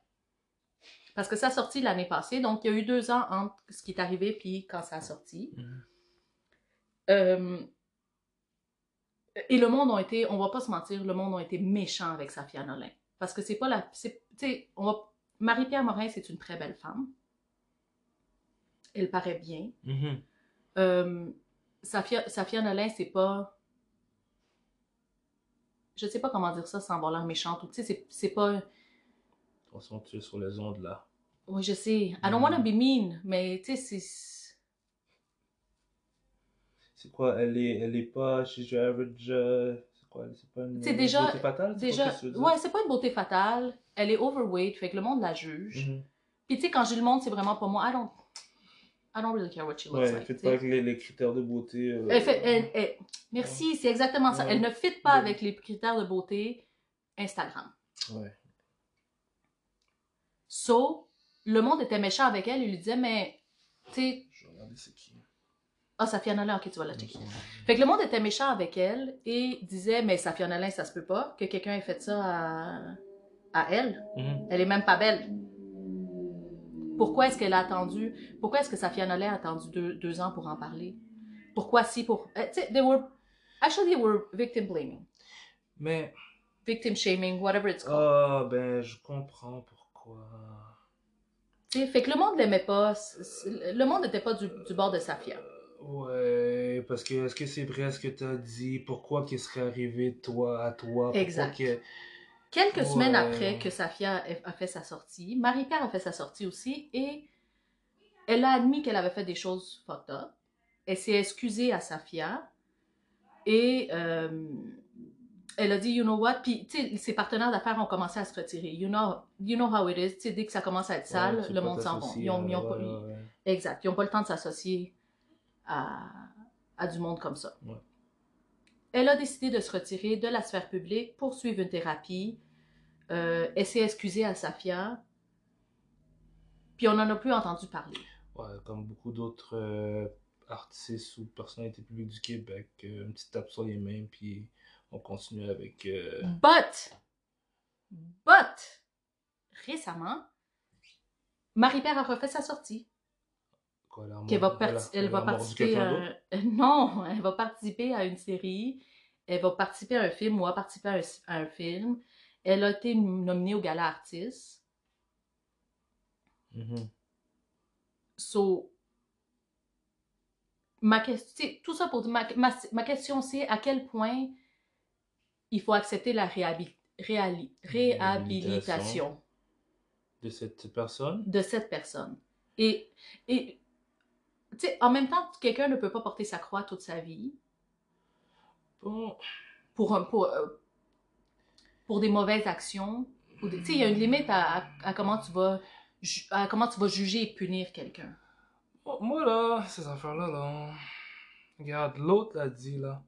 S1: Parce que ça a sorti l'année passée, donc il y a eu deux ans entre ce qui est arrivé puis quand ça a sorti.
S2: Mhm.
S1: Euh, et le monde a été, on va pas se mentir, le monde a été méchant avec Safia Nolin. Parce que c'est pas la. c'est- Tu sais, on va. Marie-Pierre Morin, c'est une très belle femme. Elle paraît bien.
S2: Mhm.
S1: Euh, Safia, Safia Nolin, c'est pas. Je sais pas comment dire ça sans avoir l'air méchante. Tu sais, c'est pas.
S2: Attention, tu es sur les ondes là.
S1: Oui, je sais. I don't
S2: Mm.
S1: wanna be mean, mais tu sais, c'est.
S2: C'est quoi Elle est, elle est pas chez your average. euh, c'est quoi C'est pas une.
S1: C'est déjà-
S2: beauté fatale
S1: Déjà,
S2: dire?
S1: ouais, c'est pas une beauté fatale. Elle est overweight, fait que le monde la juge.
S2: Mhm.
S1: Puis tu sais, quand je dis le monde, c'est vraiment pas moi. I don't, I don't really care what she looks
S2: Ouais,
S1: like.
S2: faites
S1: tu
S2: pas
S1: sais.
S2: avec les, les critères de beauté. euh,
S1: Elle fait, elle- elle- merci, c'est exactement ça.
S2: Ouais.
S1: Elle ne fit pas
S2: Ouais.
S1: avec les critères de beauté Instagram.
S2: Ouais.
S1: So, le monde était méchant avec elle. Il lui disait, mais, tu sais,
S2: Je vais regarder c'est qui.
S1: ah, Safia Nolin, ok, tu vas la checker. Fait que le monde était méchant avec elle et disait, mais Safia Nolin, ça se peut pas que quelqu'un ait fait ça à, à elle.
S2: Mhm.
S1: Elle est même pas belle. Pourquoi est-ce qu'elle a attendu? Pourquoi est-ce que Safia Nolin a attendu deux, deux ans pour en parler? Pourquoi si pour... euh, tu sais, they were... Actually, they were victim blaming.
S2: Mais.
S1: Victim shaming, whatever it's called.
S2: Ah, ben, je comprends pourquoi.
S1: Fait que le monde l'aimait pas. Le monde n'était pas du, du bord de Safia.
S2: Ouais, parce que est-ce que c'est vrai ce que t'as dit? Pourquoi qu'il serait arrivé toi à toi? Pourquoi
S1: Exact.
S2: que-
S1: Quelques
S2: Ouais.
S1: semaines après que Safia a a fait sa sortie, Marie-Pierre a fait sa sortie aussi et elle a admis qu'elle avait fait des choses fucked up. Elle s'est excusée à Safia et euh, elle a dit, you know what, puis ses partenaires d'affaires ont commencé à se retirer. You know, you know how it is, tu sais, dès que ça commence à être sale,
S2: Ouais,
S1: le monde s'en va. Ils ont, ils ont pas-
S2: ouais,
S1: ils-
S2: ouais.
S1: Exact. Ils n'ont pas le temps de s'associer à, à du monde comme ça. Elle a décidé de se retirer de la sphère publique pour suivre une thérapie. Euh, elle s'est excusée à Safia. Puis on n'en a plus entendu parler.
S2: Comme beaucoup d'autres euh, artistes ou personnalités publiques du Québec, euh, une petite tape sur les mains, puis on continue avec. euh,
S1: But, but, récemment, Marie-Père a refait sa sortie.
S2: quoi,
S1: va,
S2: elle
S1: va
S2: elle a mordu
S1: participer à... Non, elle va participer à une série. Elle va participer à un film ou a participé à un, à un film. Elle a été nominée au Gala Artiste.
S2: Mhm.
S1: So, ma question, tout ça pour dire, ma, ma, ma question c'est à quel point il faut accepter la réhabi- réhabilitation
S2: De cette personne?
S1: de cette personne. Et, et tu sais, en même temps, quelqu'un ne peut pas porter sa croix toute sa vie
S2: Bon,
S1: pour, un- pour, euh, pour des mauvaises actions. Tu sais, il y a une limite à, à- à comment tu vas à comment tu vas juger et punir quelqu'un.
S2: Bon, moi là, ces affaires-là, là. Regarde, l'autre a dit là.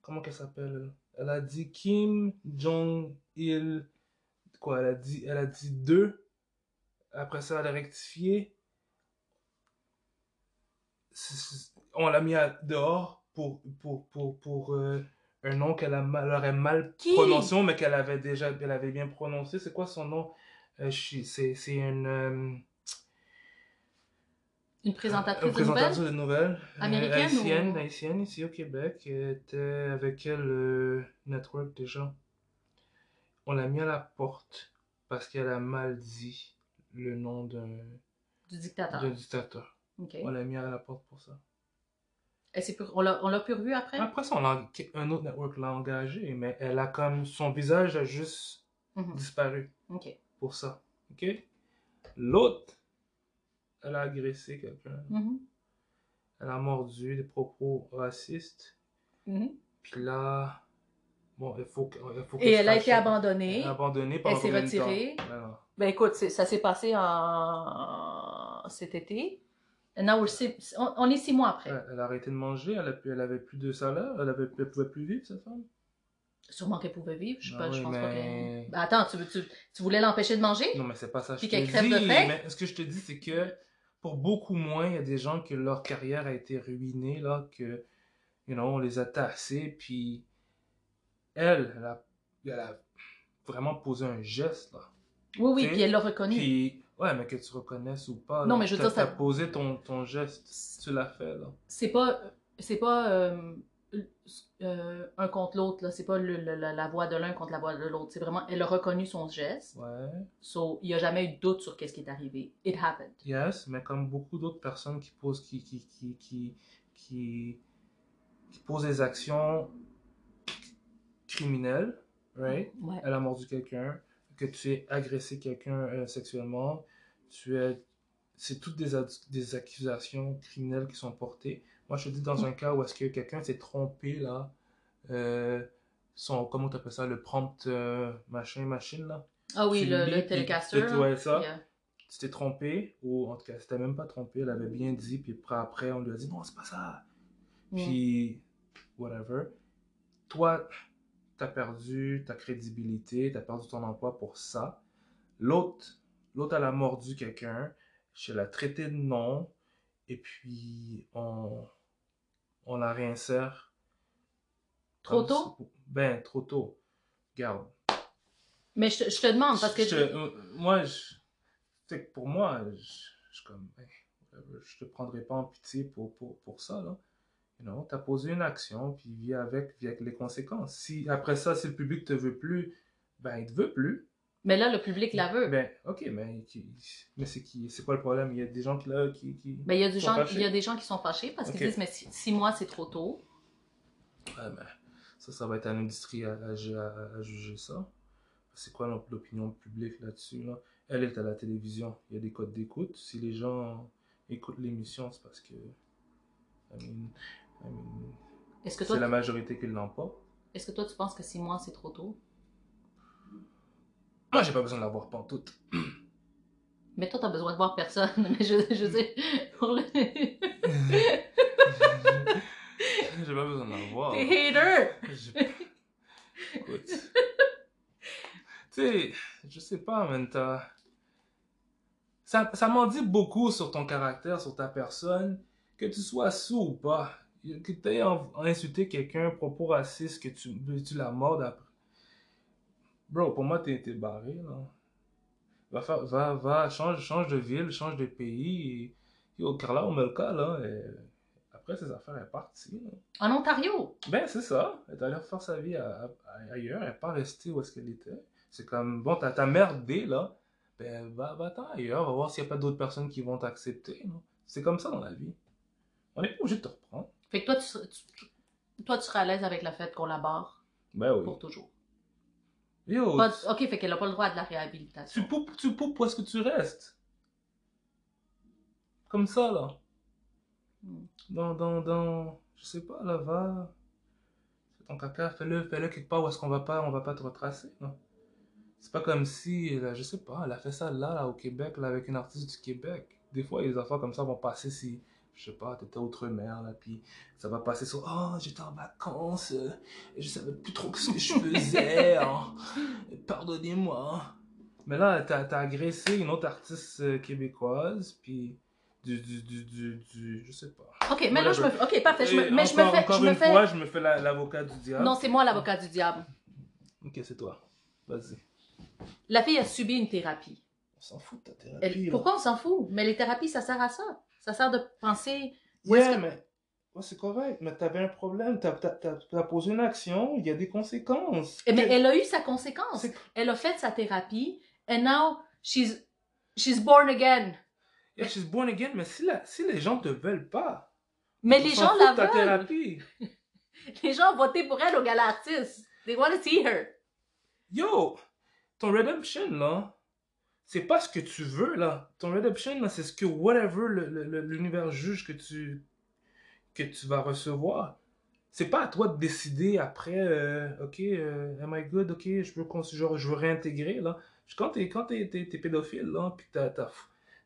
S2: Comment qu'elle s'appelle? Elle a dit Kim Jong-il. Quoi, elle a dit, elle a dit deux. Après ça, elle a rectifié. On l'a mis à- dehors pour, pour, pour, pour euh, un nom qu'elle a mal- elle aurait mal
S1: Qui?
S2: prononcé, mais qu'elle avait déjà elle avait bien prononcé. C'est quoi son nom? Euh, c'est c'est une.
S1: Une présentatrice de nouvelles?
S2: présentatrice de nouvelles. Euh,
S1: Américaine
S2: haïtienne,
S1: ou-
S2: haïtienne, ici au Québec. Elle était avec quel euh, network déjà On l'a mis à la porte parce qu'elle a mal dit le nom d'un
S1: Du dictateur.
S2: d'un dictateur.
S1: Ok.
S2: On l'a mis à la porte pour ça.
S1: Elle plus- on l'a plus revu après?
S2: Après ça, on un autre network l'a engagé, mais elle a comme son visage a juste
S1: Mhm.
S2: disparu pour ça. Ok? L'autre, elle a agressé quelqu'un.
S1: Mhm.
S2: Elle a mordu des propos racistes.
S1: Mhm.
S2: Puis là, bon, il faut que. il faut que
S1: Et elle a été abandonnée.
S2: Elle a abandonné
S1: Elle s'est retirée.
S2: Ben.
S1: Ben écoute, ça s'est passé en cet été. Now six- on, on est six mois après.
S2: Elle, elle a arrêté de manger, elle, a pu- elle avait plus de salaire, elle, avait, elle pouvait plus vivre, cette femme.
S1: Sûrement qu'elle pouvait vivre. Je, sais
S2: Ah
S1: pas, je pense pas
S2: mais-
S1: que. Ben attends, tu, tu, tu voulais l'empêcher de manger?
S2: Non, mais c'est pas ça
S1: Puis
S2: je te
S1: qu'elle crève de faim?
S2: Mais ce que je te dis, c'est que pour beaucoup moins, il y a des gens que leur carrière a été ruinée, là, que, you know, on les a tassés, puis elle, elle a, elle a vraiment posé un geste, là.
S1: Oui, oui, puis elle l'a reconnu.
S2: Puis, Ouais, mais que tu reconnaisses ou pas.
S1: Non,
S2: là.
S1: mais je veux dire, ça-
S2: posé ton, ton geste, tu l'as fait, là.
S1: C'est pas. C'est pas. euh, euh, un contre l'autre. C'est pas le- le- la, la voix de l'un contre la voix de l'autre. C'est vraiment. Elle a reconnu son geste.
S2: Ouais.
S1: So, il n'y a jamais eu de doute sur qu'est-ce qui est arrivé. It happened.
S2: Yes, mais comme beaucoup d'autres personnes qui posent, qui, qui, qui, qui, qui, qui posent des actions criminelles, right?
S1: Ouais.
S2: Elle a mordu quelqu'un, que tu aies agressé quelqu'un euh, sexuellement, tu es, c'est toutes des, des accusations criminelles qui sont portées. Moi, je te dis dans un cas où est-ce que quelqu'un s'est trompé là, euh, son, comment tu appelles ça, le prompt euh, machin machine là?
S1: Ah oui,
S2: Tu
S1: le, le télécaster. là.
S2: ouais, ça.
S1: Yeah.
S2: tu t'es trompé, ou en tout cas, c'était même pas trompé, elle avait bien dit, puis après, après, on lui a dit, non, c'est pas ça. Puis, whatever. Toi, t'as perdu ta crédibilité, t'as perdu ton emploi pour ça. L'autre, l'autre, elle a mordu quelqu'un, je l'ai traité de nom, et puis, on, on la réinsère.
S1: Trop tôt?
S2: si- Ben, trop tôt. Regarde.
S1: Mais je, te- je te demande, parce que.
S2: Je- euh, moi, je, tu sais, pour moi, je, je comme, ben, je te prendrai pas en pitié pour, pour, pour ça, là. You know, t'as posé une action, puis vis avec, vis avec les conséquences. Si, après ça, si le public te veut plus, ben, il te veut plus.
S1: Mais là, le public la veut.
S2: Ben, ok, mais, mais c'est qui, c'est quoi le problème? Il y a des gens qui, là, qui, qui...
S1: Ben, il y, a des
S2: sont
S1: gens,
S2: fâchés.
S1: il y a des gens qui sont fâchés parce qu'ils disent, mais six, six mois, c'est trop tôt.
S2: Ouais, mais ça, ça va être à l'industrie à, à, à- à juger ça. C'est quoi l'op- l'opinion publique là-dessus, là? Elle est à la télévision. Il y a des codes d'écoute. Si les gens écoutent l'émission, c'est parce que. I mean, I mean,
S1: Est-ce que,
S2: c'est la majorité qui pas.
S1: est-ce que toi, tu penses que six mois, c'est trop tôt?
S2: Moi, j'ai pas besoin de la voir pantoute.
S1: Mais toi, t'as besoin de voir personne. Mais je, je sais, pour le...
S2: j'ai pas besoin de la voir.
S1: T'es hater!
S2: Écoute. tu sais, je sais pas, man, t'as- Ça, ça m'en dit beaucoup sur ton caractère, sur ta personne, que tu sois sous ou pas. Que tu aies insulté quelqu'un, propos raciste, que tu, tu la mordes après. Bro, pour moi, t'es barré, là. Va, faire, va, va, change, change de ville, change de pays. Et, yo, Carla Omelka, là, elle- après ses affaires, elle est partie, là.
S1: En Ontario!
S2: Ben, c'est ça. Elle est allée faire sa vie à- à- ailleurs. Elle n'est pas restée où est-ce qu'elle était. C'est comme, bon, t'as ta merdé, là. Ben, va, va-t'en ailleurs. Va voir s'il n'y a pas d'autres personnes qui vont t'accepter. C'est comme ça dans la vie. On n'est pas obligé de te reprendre.
S1: Fait que toi, tu, tu- tu- toi, tu serais à l'aise avec le fait qu'on la barre
S2: Ben oui.
S1: pour toujours.
S2: Yo,
S1: Pas-
S2: tu,
S1: ok, fait qu'elle n'a pas le droit à de la réhabilitation.
S2: tu poupes, tu poupes où est-ce que tu restes? Comme ça, là.
S1: Hmm.
S2: Dans, dans, dans, je sais pas, là, va. Fais ton caca, fais-le, fais-le quelque part où est-ce qu'on va pas, on va pas te retracer, là. C'est pas comme si, là, je sais pas, elle a fait ça là, là, au Québec, là, avec une artiste du Québec. Des fois, les affaires comme ça vont passer si, je sais pas, t'étais outre-mer, là, puis ça va passer sur, oh, j'étais en vacances, euh, et je savais plus trop ce que je faisais, hein. pardonnez-moi. Mais là, t'as as agressé une autre artiste euh, québécoise, puis du, du, du, du, du, je sais pas.
S1: Ok, mais là, je me
S2: Whatever.
S1: Ok, parfait. Je me, mais je me fais.
S2: Encore
S1: Je me fais...
S2: fois, je me fais la- l'avocat du diable.
S1: Non, c'est moi l'avocat du diable.
S2: Ok, c'est toi. Vas-y.
S1: La fille a subi une thérapie.
S2: On s'en fout de ta thérapie.
S1: Elle-. Pourquoi on s'en fout? Mais les thérapies, ça sert à ça. Ça sert de penser.
S2: Ouais,
S1: que-
S2: mais ouais, c'est correct. Mais t'avais un problème. T'as as, posé une action. Il y a des conséquences.
S1: Eh, Mais elle a eu sa conséquence. Elle a fait sa thérapie. And now, she's, she's born again.
S2: Yeah, she's born again. Mais si, la, si les gens te veulent pas,
S1: Mais les gens la veulent.
S2: thérapie.
S1: Les gens ont voté pour elle au gala artiste. They want to see her.
S2: Yo, ton redemption, là, c'est pas ce que tu veux, là. Ton redemption, là, c'est ce que whatever le- le- le- l'univers juge que tu, que tu vas recevoir. C'est pas à toi de décider après, euh, ok, euh, am I good, ok, je veux, genre, je veux réintégrer, là. Quand t'es, quand t'es, t'es- t'es pédophile, là, pis t'as, t'as,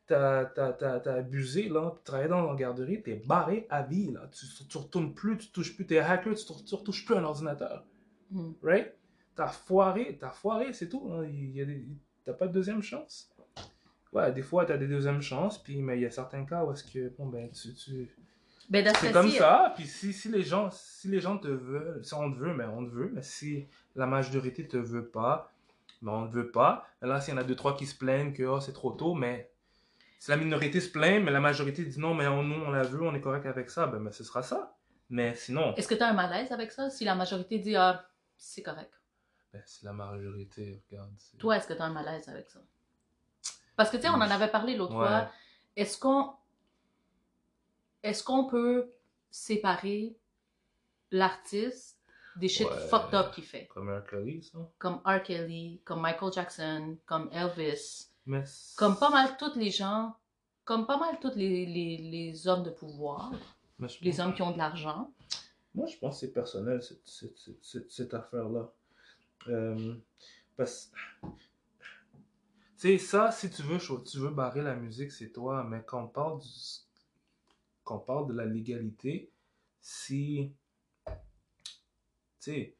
S2: t'as, t'as, t'as- t'as abusé, là, pis travaillé dans la garderie, t'es barré à vie, là. Tu, tu retournes plus, tu touches plus, t'es hacker, tu, tu retouches plus un ordinateur
S1: Hmm.
S2: right? T'as foiré, t'as foiré, c'est tout. hein. Il y a des- T'as pas de deuxième chance? Ouais, des fois, t'as des deuxièmes chances, puis, mais il y a certains cas où est-ce que, bon, ben, tu... tu...
S1: Ben,
S2: C'est comme ça, puis si, si les gens si les gens te veulent, si on te veut, mais on te veut, mais si la majorité te veut pas, mais on ne veut pas. Là, s'il y en a deux, trois qui se plaignent que oh, c'est trop tôt, mais si la minorité se plaint, mais la majorité dit non, mais on- nous, on la veut, on est correct avec ça, ben, ben, ce sera ça. Mais sinon,
S1: Est-ce que tu as un malaise avec ça? Si la majorité dit ah, c'est correct?
S2: Ben, c'est la majorité, regarde.
S1: Toi, est-ce que tu as un malaise avec ça? Parce que, tu sais, on en avait parlé l'autre
S2: Ouais.
S1: fois. Est-ce qu'on est-ce qu'on peut séparer l'artiste des shit
S2: Ouais.
S1: fucked up qu'il fait?
S2: Comme un Kelly, ça.
S1: Comme R. Kelly, comme Michael Jackson, comme Elvis,
S2: Mais
S1: comme pas mal tous les gens, comme pas mal tous les, les, les hommes de pouvoir, les
S2: pense-
S1: hommes qui ont de l'argent.
S2: Moi, je pense que c'est personnel, cette, cette, cette, cette- cette affaire-là. Euh, parce tu sais, ça, si tu veux, tu veux barrer la musique, c'est toi. Mais quand on parle du, quand on parle de la légalité, si, tu sais,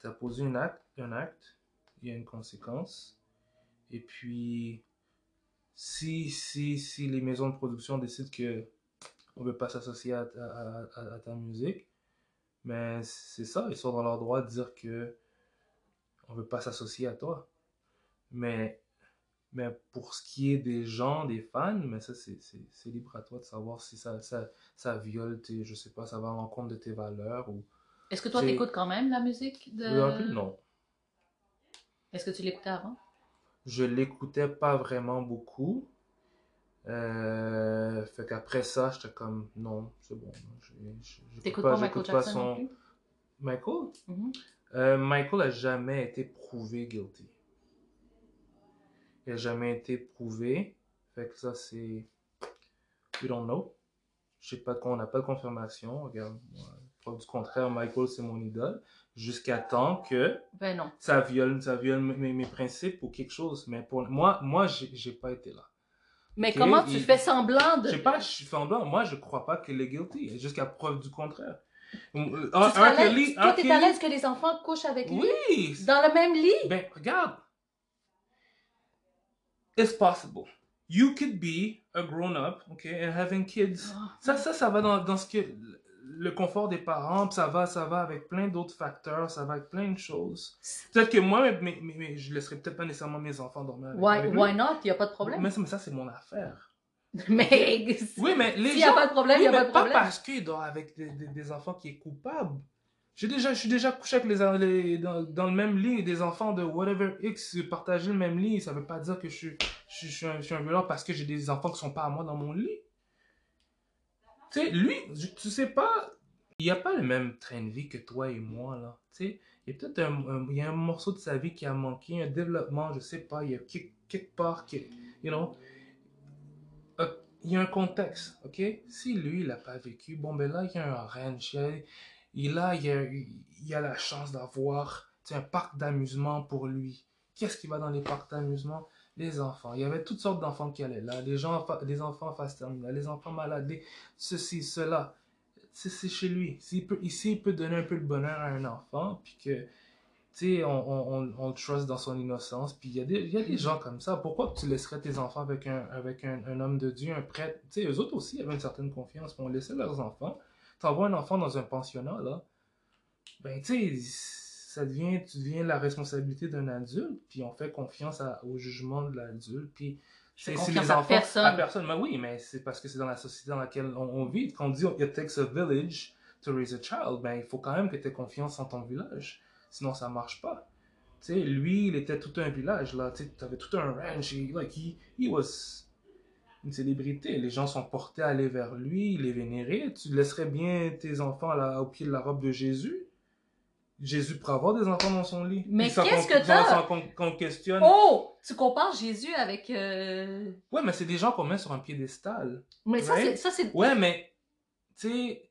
S2: t'as posé un acte, un acte, il y a une conséquence. Et puis, si, si, si les maisons de production décident que on veut pas s'associer à, à- ta musique, mais c'est ça, ils sont dans leur droit de dire que on veut pas s'associer à toi. Mais, mais pour ce qui est des gens, des fans, mais ça, c'est, libre à toi de savoir si ça, ça, ça viole tes, je sais pas, ça va à l'encontre de tes valeurs ou...
S1: Est-ce que toi, t'écoutes quand même la musique de...
S2: Un peu, non.
S1: Est-ce que tu l'écoutais avant?
S2: Je l'écoutais pas vraiment beaucoup. Euh, fait qu'après ça, j'étais comme, non, c'est bon.
S1: T'écoutes pas, Michael
S2: j'écoute
S1: Jackson non
S2: son...
S1: plus?
S2: Michael?
S1: Mhm.
S2: Euh, Michael a jamais été prouvé guilty. Il a jamais été prouvé. Fait que ça, c'est. We don't know. Je sais pas qu'on n'a pas de confirmation. Regarde, moi, preuve du contraire, Michael, c'est mon idole. Jusqu'à temps que
S1: Ben non.
S2: ça viole, ça viole mes, mes principes ou quelque chose. Mais pour moi, moi, j'ai pas été là.
S1: Mais comment tu fais semblant de...
S2: Je sais pas, je suis semblant. Moi, je crois pas qu'il est guilty. Jusqu'à preuve du contraire. Euh,
S1: Tu à l'aise- Toi, t'es à l'aise que les enfants couchent avec lui?
S2: Oui!
S1: Dans le même lit?
S2: Ben, regarde. It's possible. You could be a grown-up, okay, and having kids.
S1: Ah.
S2: Ça, ça, ça va dans, dans ce que le confort des parents, ça va, ça va avec plein d'autres facteurs, ça va avec plein de choses. Peut-être que moi, mais, mais, mais- je laisserai peut-être pas nécessairement mes enfants dormir avec,
S1: Why,
S2: avec
S1: why not? Y a pas de problème.
S2: Mais, mais ça, c'est mon affaire.
S1: Mais...
S2: Oui, mais les
S1: S'il y a
S2: gens...
S1: pas de problème,
S2: oui,
S1: y a pas de problème.
S2: parce qu'il dort avec des, des- des enfants qui est coupable. J'ai déjà, je suis déjà couché avec les, les- dans, dans le même lit, des enfants de whatever X, partager le même lit, ça veut pas dire que je suis, je, suis- je suis un, je suis un violeur parce que j'ai des enfants qui sont pas à moi dans mon lit. Tu sais, lui, tu sais pas, il y a pas le même train de vie que toi et moi, là. Tu sais, il y a peut-être un, un- il y a un morceau de sa vie qui a manqué, un développement, je sais pas, il y a quelque, quelque part qui, you know, il y a un contexte, ok? Si lui, il n'a pas vécu, bon, ben là, il y a un ranch, il a, il a, la chance d'avoir un parc d'amusement pour lui. Qu'est-ce qui va dans les parcs d'amusement? Les enfants. Il y avait toutes sortes d'enfants qui allaient là. Des, gens, des enfants en phase terminale, les enfants malades, les, ceci, cela. C'est c'est chez lui. S'il peut, ici, il peut donner un peu de bonheur à un enfant, puis que, tu sais, on, on, on, trust dans son innocence. Puis il y, a des- y a des gens comme ça. Pourquoi tu laisserais tes enfants avec un, avec un, un homme de Dieu, un prêtre? Tu sais, eux autres aussi avaient une certaine confiance. Puis on laissait leurs enfants. T'envoies un enfant dans un pensionnat, là. Ben, tu sais, ça devient, tu deviens la responsabilité d'un adulte. Puis on fait confiance à- au jugement de l'adulte. Puis c'est les
S1: à
S2: enfants.
S1: personne.
S2: À personne. Mais oui, mais c'est parce que c'est dans la société dans laquelle on, on vit. Quand on dit it takes a village to raise a child, ben il faut quand même que tu aies confiance en ton village. Sinon, ça marche pas. Tu sais, lui, il était tout un village, là. Tu avais tout un ranch. et, like, he, he was une célébrité. Les gens sont portés à aller vers lui, il est vénéré. Tu laisserais bien tes enfants là, au pied de la robe de Jésus? Jésus pourrait avoir des enfants dans son lit.
S1: Mais qu'est-ce
S2: qu'on-
S1: que t'as?
S2: qu'on qu'on questionne.
S1: Oh! Tu compares Jésus avec... euh,
S2: Ouais, mais c'est des gens qu'on met sur un piédestal.
S1: Mais ça, c'est... Ça, c'est...
S2: Ouais, mais, tu sais,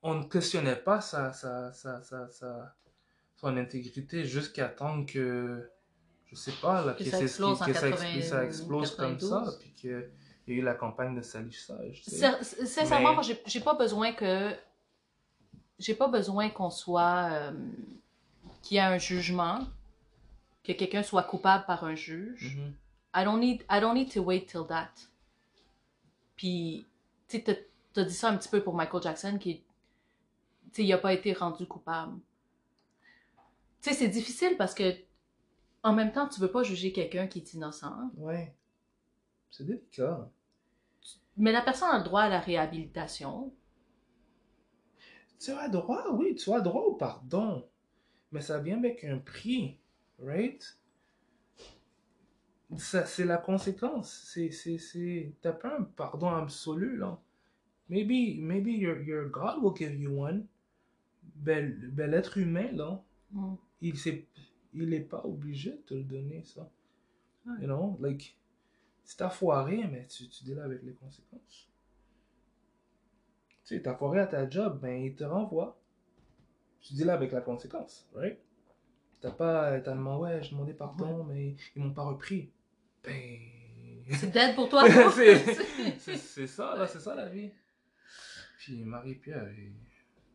S2: on ne questionnait pas sa, sa, sa, sa, sa- son intégrité jusqu'à temps que, je sais pas, là,
S1: Que
S2: que,
S1: ça explose en
S2: que ça,
S1: 80,
S2: ça explose comme ça,
S1: 92.
S2: puis qu'il y a eu la campagne de salissage.
S1: Sincèrement,
S2: Mais-
S1: moi, j'ai pas besoin que... J'ai pas besoin qu'on soit... euh, qu'il y ait un jugement, que quelqu'un soit coupable par un juge.
S2: Mhm.
S1: I don't need I don't need to wait till that. Puis tu sais t'as- t'as dit ça un petit peu pour Michael Jackson qui tu sais il a pas été rendu coupable. Tu sais c'est difficile parce que en même temps, tu veux pas juger quelqu'un qui est innocent.
S2: Ouais. C'est délicat.
S1: Mais la personne a le droit à la réhabilitation.
S2: Tu as droit, oui, tu as droit au pardon. Mais ça vient avec un prix, right? Ça, c'est la conséquence. C'est, c'est, c'est... T'as pas un pardon absolu, là. Maybe, maybe your, your God will give you one. Ben, ben l'être humain, là,
S1: Mm.
S2: Il s'est, il est pas obligé de te le donner, ça.
S1: Ouais.
S2: You know, like, si t'as foiré, mais tu, tu deals avec les conséquences. Tu sais, t'as foiré à ta job, ben, il te renvoie. Tu deals avec la conséquence, right? T'as pas, t'as demandé, ouais, j'ai demandé pardon, mais ils m'ont pas repris. Ben...
S1: C'est dead pour toi.
S2: C'est- ça, là, c'est ça la vie. Puis Marie-Pierre, ils-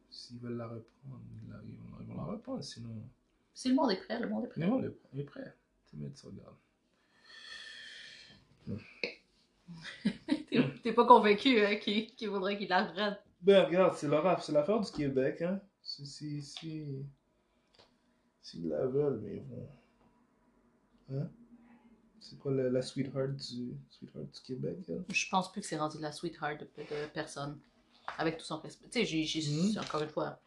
S2: s'ils veulent la reprendre, ils vont la reprendre, sinon...
S1: Si le monde est prêt, le monde est prêt.
S2: Non, il est- il est prêt. Tu mets ça, regarde.
S1: T'es pas convaincu hein, qu'il qu'il voudrait qu'il la reprenne.
S2: Ben, regarde, c'est l'affaire du Québec, hein. Si, si, si... S'ils la veulent, mais ils vont... Hein? C'est quoi la, la sweetheart du, sweetheart du Québec, elle?
S1: Je pense plus que c'est rendu la sweetheart de, de personne. Avec tout son respect. Tu sais, j'ai,
S2: Mhm.
S1: encore une fois,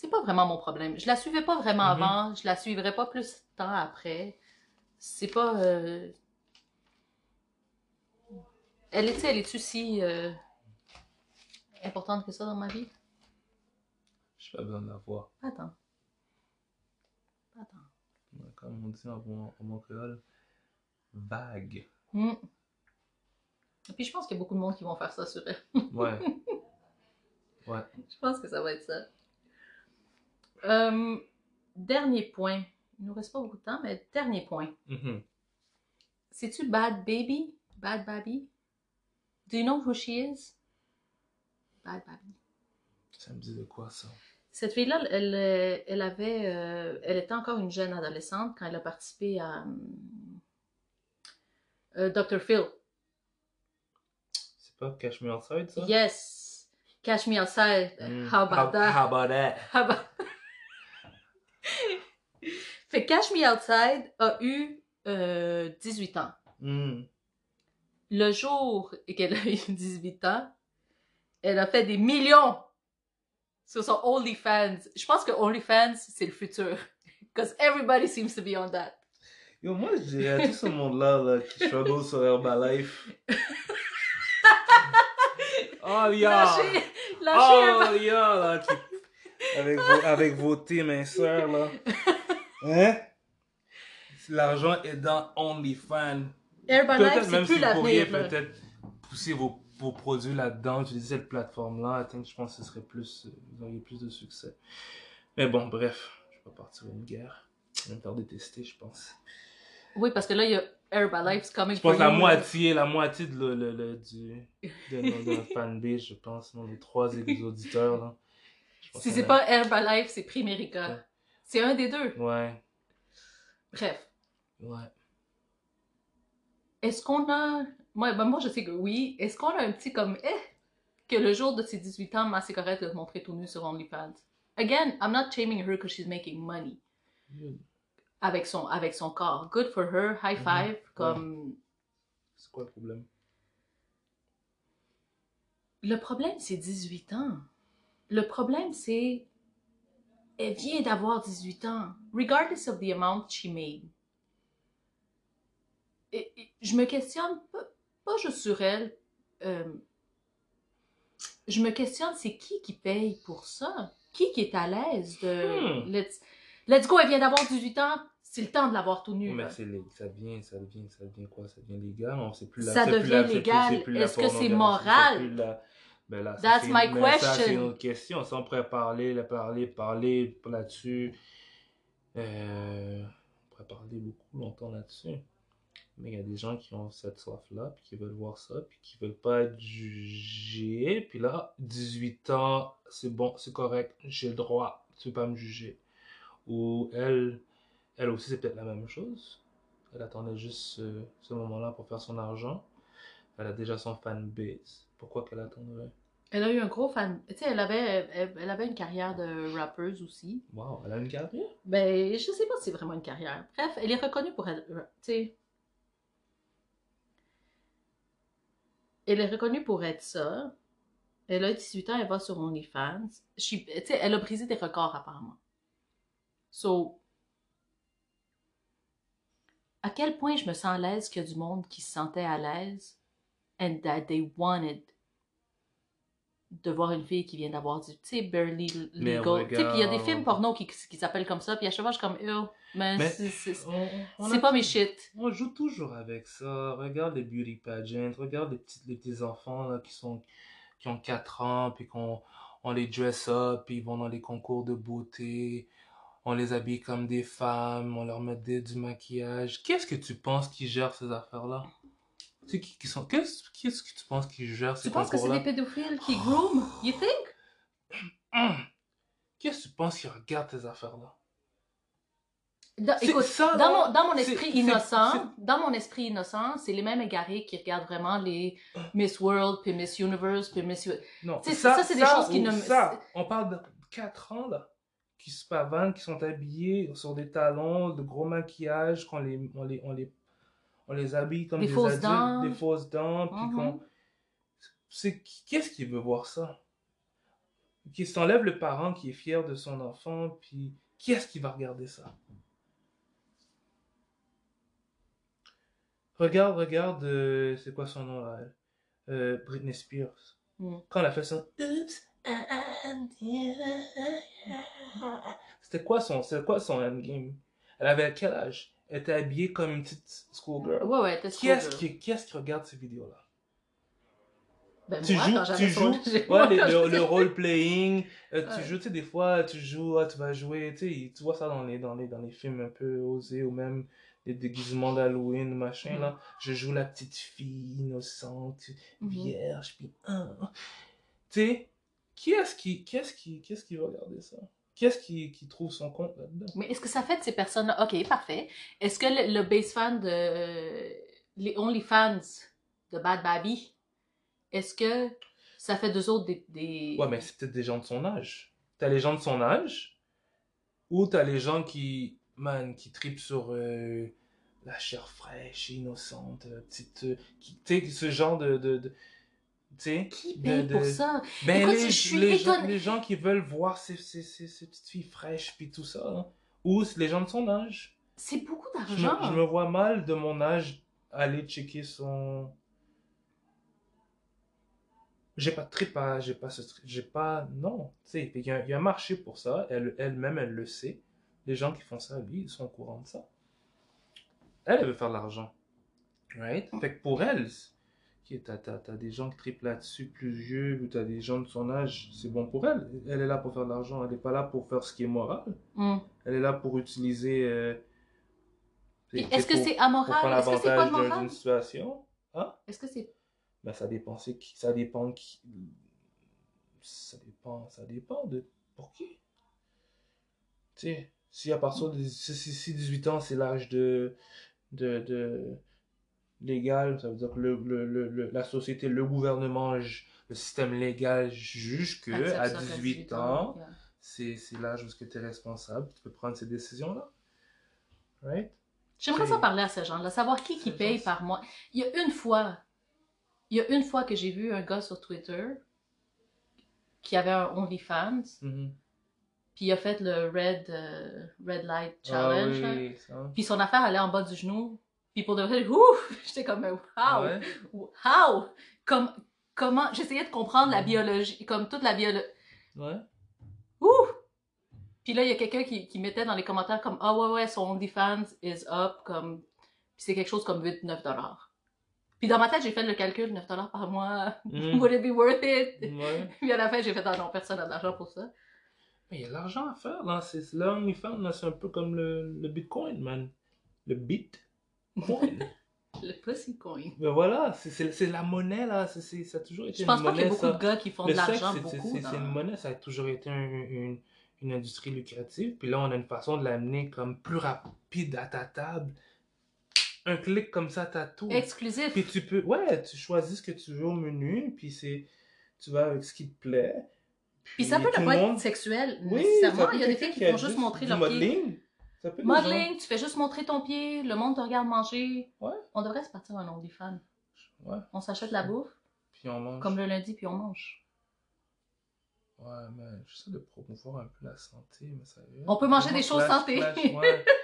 S1: c'est pas vraiment mon problème. Je la suivais pas vraiment
S2: Mhm.
S1: avant, je la suivrai pas plus de temps après. C'est pas. euh, Elle est, elle est-tu si euh, importante que ça dans ma vie?
S2: J'ai pas besoin de la voir.
S1: Attends. Attends.
S2: Comme on dit en, Mon- en Montréal, vague.
S1: Hmm. Et puis je pense qu'il y a beaucoup de monde qui vont faire ça sur elle.
S2: Ouais. ouais.
S1: Je pense que ça va être ça. Euh, dernier point. Il nous reste pas beaucoup de temps, mais dernier point.
S2: Mhm.
S1: C'est-tu Bad Baby? Bad Baby? Do you know who she is? Bad Baby.
S2: Ça me dit de quoi, ça?
S1: Cette fille-là, elle, euh, elle avait, euh, elle était encore une jeune adolescente quand elle a participé à euh, Dr. Phil.
S2: C'est pas Cash Me Outside, ça?
S1: Yes. Catch me outside.
S2: Mm.
S1: How about that?
S2: How about that?
S1: Ah bah. Fait que Cash Me Outside a eu euh, 18 ans.
S2: Mm.
S1: Le jour qu'elle a eu 18 ans, elle a fait des millions sur son OnlyFans. Je pense que OnlyFans, c'est le futur. Because everybody seems to be on that.
S2: Yo, moi, je dirais à tout ce monde-là là, qui struggle sur Herbalife. oh, yeah!
S1: Lâchez, lâchez
S2: Oh, yeah, là, qui- avec, vos, avec vos thés minceurs, là. Hein? L'argent est dans OnlyFans.
S1: Herbalife,
S2: Peut-être
S1: c'est
S2: même
S1: plus
S2: si vous pourriez
S1: l'avenir.
S2: peut-être pousser vos, vos produits là-dedans, utiliser cette plateforme-là, I think, je pense que ce serait plus, vous auriez plus de succès. Mais bon, bref, je vais pas partir une guerre. Je vais me faire détester, je pense.
S1: Oui, parce que là, il y a Herbalife's coming
S2: Je pense la moitié, la moitié de, le, le- le- du, de, notre fanbase, je pense, non, les trois auditeurs, là.
S1: Si c'est
S2: a-
S1: pas Herbalife, c'est Primerica. C'est un des deux.
S2: Ouais,
S1: Bref.
S2: ouais.
S1: Est-ce qu'on a. Moi, ben, moi, je sais que oui. Est-ce qu'on a un petit comme. Eh, que le jour de ses 18 ans, ben, c'est correct de montrer tout nu sur OnlyFans? Again, I'm not shaming her because she's making money avec son, avec son corps. Good for her, high
S2: Mhm.
S1: five. Comme.
S2: C'est quoi le problème?
S1: Le problème, c'est 18 ans. Le problème, c'est. Elle vient d'avoir 18 ans. Regardless of the amount she made. Et- et je me questionne, pas, pas juste sur elle. euh, je me questionne, c'est qui qui paye pour ça? Qui qui est à l'aise de.
S2: Hmm.
S1: Let's, let's go, elle vient d'avoir 18 ans. C'est le temps de l'avoir tout nu.
S2: Mais c'est ça devient, ça devient, ça devient quoi? Ça devient légal? Non, c'est plus la,
S1: Ça devient
S2: plus-
S1: légal. Est-ce que c'est moral?
S2: Ben là,
S1: That's my
S2: mais ça, c'est
S1: question.
S2: une autre question. Ça, on pourrait parler, le parler, parler là-dessus. Euh, on pourrait parler beaucoup longtemps là-dessus. Mais il y a des gens qui ont cette soif-là, puis qui veulent voir ça, puis qui veulent pas être jugés. Puis là, 18 ans, c'est bon, c'est correct, j'ai le droit, tu peux pas me juger. Ou elle, elle aussi, c'est peut-être la même chose. Elle attendait juste ce, ce moment-là pour faire son argent. Elle a déjà son fanbase. Pourquoi qu'elle attendrait?
S1: Elle a eu un gros fan. Tu sais, elle avait, elle, elle avait une carrière de rappeuse aussi.
S2: Wow, elle a une carrière?
S1: Ben, je sais pas si c'est vraiment une carrière. Bref, elle est reconnue pour être. Tu sais. Elle est reconnue pour être ça. Elle a 18 ans, elle va sur OnlyFans. Tu sais, elle a brisé des records apparemment. So. À quel point je me sens à l'aise qu'il y a du monde qui se sentait à l'aise and that they wanted de voir une fille qui vient d'avoir du, tu sais, barely legal. Tu sais, puis il y a des films porno qui, qui s'appellent comme ça, puis à chaque fois, je suis comme, Ew, mais,
S2: Mais
S1: c'est- pas mes shit.
S2: On joue toujours avec ça. Regarde les beauty pageants, regarde les petits, les petits enfants là, qui, sont, qui ont 4 ans, puis qu'on on les dress up, puis ils vont dans les concours de beauté. On les habille comme des femmes, on leur met des- du maquillage. Qu'est-ce que tu penses qui gère ces affaires-là? Qui, qui sont, qu'est-ce, que tu penses qui gère ces
S1: Tu penses que c'est
S2: concours-là?
S1: des pédophiles qui groom? You think?
S2: Qu'est-ce que tu penses qui regarde ces affaires-là?
S1: Dans- écoute,
S2: ça,
S1: mon, dans mon esprit innocent,
S2: c'est-
S1: dans mon esprit innocent, c'est les mêmes égarés qui regardent vraiment les Miss World, puis Miss Universe, puis Miss...
S2: Non,
S1: sais, ça, c'est des choses qui ne me-
S2: Ça, on parle de 4 ans, là, qui se pavanent, qui sont habillés sur des talons, de gros maquillage, qu'on les, on les, on les, on les habille comme
S1: Des
S2: des,
S1: fausses
S2: adultes,
S1: dents.
S2: des fausses dents, puis qu'on... C'est, qu'est-ce qui veut voir ça? Qui s'enlève le parent qui est fier de son enfant, puis qui est-ce qui va regarder ça? Regarde, regarde, euh, c'est quoi son nom là? Euh, Britney Spears.
S1: Mm.
S2: Quand elle a fait son Oops. C'était quoi son, c'était quoi son endgame? Elle avait quel âge? Elle était habillée comme une petite schoolgirl.
S1: Ouais, ouais, t'es
S2: Qui est-ce qui, qui est-ce qui regarde ces vidéos-là?
S1: Ben,
S2: tu
S1: moi,
S2: joues,
S1: quand
S2: tu joues, ouais,
S1: moi,
S2: les- le, le role-playing, euh, tu
S1: Ouais.
S2: joues, tu sais, des fois, tu joues, ah, tu vas jouer, tu sais, tu vois ça dans les, dans les, dans les films un peu osés ou même les déguisements d'Halloween, machin, là. Je joue la petite fille innocente,
S1: Mhm.
S2: vierge, puis hein. Tu sais, qui est-ce qui, qui est-ce qui, qui est-ce qui va regarder ça? Qui est-ce qui, qui trouve son compte là-dedans?
S1: Mais est-ce que ça fait de ces personnes-là... Ok, parfait. Est-ce que le, le base fan de... Les OnlyFans de Bad Baby, est-ce que ça fait d'eux autres des... des...
S2: Ouais, mais c'est peut-être des gens de son âge. T'as les gens de son âge, ou t'as les gens qui, man, qui tripent sur euh, la chair fraîche, innocente, euh, petite, euh, qui, tu sais, ce genre de, de, de- tu sais,
S1: Qui paye
S2: de-
S1: pour ça?
S2: Ben,
S1: Écoute,
S2: les,
S1: je suis
S2: les, gens,
S1: étonnée.
S2: les gens qui veulent voir ces, ces, ces, ces petites filles fraîches, puis tout ça, hein. ou les gens de son âge.
S1: C'est beaucoup d'argent.
S2: je me vois mal de mon âge aller checker son. J'ai pas de trip à. J'ai pas ce. J'ai pas. Non. Tu sais, il y, y a un marché pour ça. Elle- Elle-même, elle, le sait. Les gens qui font ça, lui, ils sont au courant de ça. Elle, elle veut faire de l'argent. Right? Fait que pour elle, ok, t'as, t'as des gens qui tripent là-dessus plus vieux, ou t'as des gens de son âge, c'est bon pour elle. Elle est là pour faire de l'argent. Elle est pas là pour faire ce qui est moral.
S1: Hmm.
S2: Elle est là pour utiliser. euh,
S1: Est-ce que c'est amoral? Est-ce que c'est pas moral?
S2: d'une situation. Hein?
S1: Est-ce que c'est...
S2: Ben, ça dépend, c'est qui, ça dépend qui, ça dépend, ça dépend de pour qui. Tu sais, si à partir de, si, si- si 18 ans c'est l'âge de, de, de légal, ça veut dire que le, le, le- le- la société, le gouvernement, le système légal juge que à
S1: ça qu'à
S2: 18 ans,
S1: yeah.
S2: c'est, c'est l'âge où tu es responsable, tu peux prendre ces décisions-là. Right?
S1: J'aimerais ça parler à ces gens-là, savoir qui qui paye par mois. Il y a une fois, il y a une fois que j'ai vu un gars sur Twitter qui avait un OnlyFans,
S2: Mhm.
S1: puis il a fait le Red, euh, red Light
S2: Ah
S1: Challenge.
S2: oui.
S1: Puis son affaire allait en bas du genou. Puis pour de vrai, ouf! J'étais comme, wow!
S2: Ah ouais?
S1: How? Comme, comment? J'essayais de comprendre la biologie, comme toute la biologie.
S2: Ouais.
S1: Ouh! Puis là, il y a quelqu'un qui, qui mettait dans les commentaires comme Ah ouais, ouais, son OnlyFans is up, comme. Puis c'est quelque chose comme 8-9 dollars. Puis dans ma tête, j'ai fait le calcul 9 dollars par mois.
S2: Mhm.
S1: Would it be worth it?
S2: Ouais.
S1: Puis à la fin, j'ai fait Ah non, personne n'a d'argent pour ça.
S2: Mais il y a de l'argent à faire, là. C'est, là, OnlyFans, là, c'est un peu comme le, le Bitcoin, man. Le Bitcoin.
S1: Le pussy coin.
S2: Mais voilà, c'est, la monnaie, là. C'est, c'est- ça a toujours été
S1: Je pense
S2: une
S1: pas qu'il y a beaucoup
S2: ça.
S1: de gars qui font
S2: Le
S1: de l'argent beaucoup.
S2: c'est-
S1: dans-
S2: une monnaie, ça a toujours été un- une, une industrie lucrative. Puis là, on a une façon de l'amener comme plus rapide à ta table. Un clic comme ça, t'as tout.
S1: Exclusif.
S2: Puis tu peux, ouais, tu choisis ce que tu veux au menu, puis c'est, tu vas avec ce qui te plaît.
S1: Puis ça peut ne pas
S2: monde-
S1: être sexuel
S2: Oui,
S1: nécessairement. Il y a des filles qui
S2: a
S1: font juste montrer leur pied.
S2: Modeling. Ça peut
S1: tu fais juste montrer ton pied, le monde te regarde manger.
S2: Ouais.
S1: On devrait se partir un OnlyFans.
S2: Ouais.
S1: On s'achète la bouffe,
S2: Puis on mange.
S1: comme le lundi, puis on mange.
S2: Ouais, mais j'essaie de promouvoir un peu la santé, mais ça
S1: On peut manger des choses santé.
S2: ouais.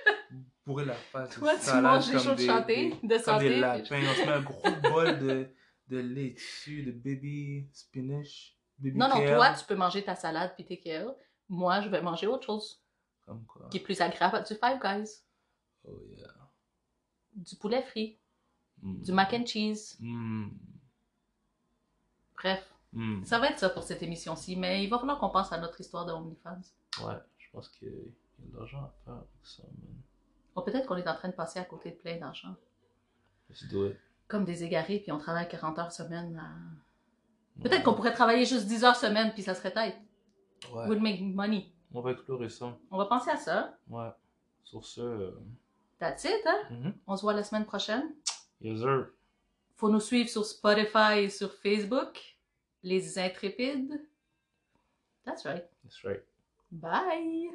S2: Bourrer la face.
S1: Toi, tu manges des choses santé, de santé.
S2: des lapins. On se met un gros bol de, de lait dessus, de baby spinach. Baby
S1: Non, non, toi, tu peux manger ta salade puis tes kale. Moi, je vais manger autre chose
S2: Comme quoi.
S1: qui est plus agréable. Du Five Guys,
S2: Oh yeah.
S1: du poulet frit,
S2: Mm.
S1: du mac and cheese.
S2: Mm.
S1: Bref,
S2: Mm.
S1: ça va être ça pour cette émission-ci, mais il va falloir qu'on pense à notre histoire de OnlyFans.
S2: Ouais, je pense qu'il y a de l'argent à faire avec ça, man.
S1: Bon, peut-être qu'on est en train de passer à côté de plein d'argent. Comme des égarés, puis on travaille 40 heures semaine. à- Peut-être qu'on pourrait travailler juste 10 heures semaine, puis ça serait tête.
S2: Ouais.
S1: Would make money.
S2: On va explorer ça.
S1: On va penser à ça.
S2: Ouais. Sur ce. euh,
S1: That's it, hein?
S2: mhm.
S1: On se voit la semaine prochaine.
S2: Yes, sir.
S1: Faut nous suivre sur Spotify et sur Facebook. Les Intrépides. That's right.
S2: That's right.
S1: Bye!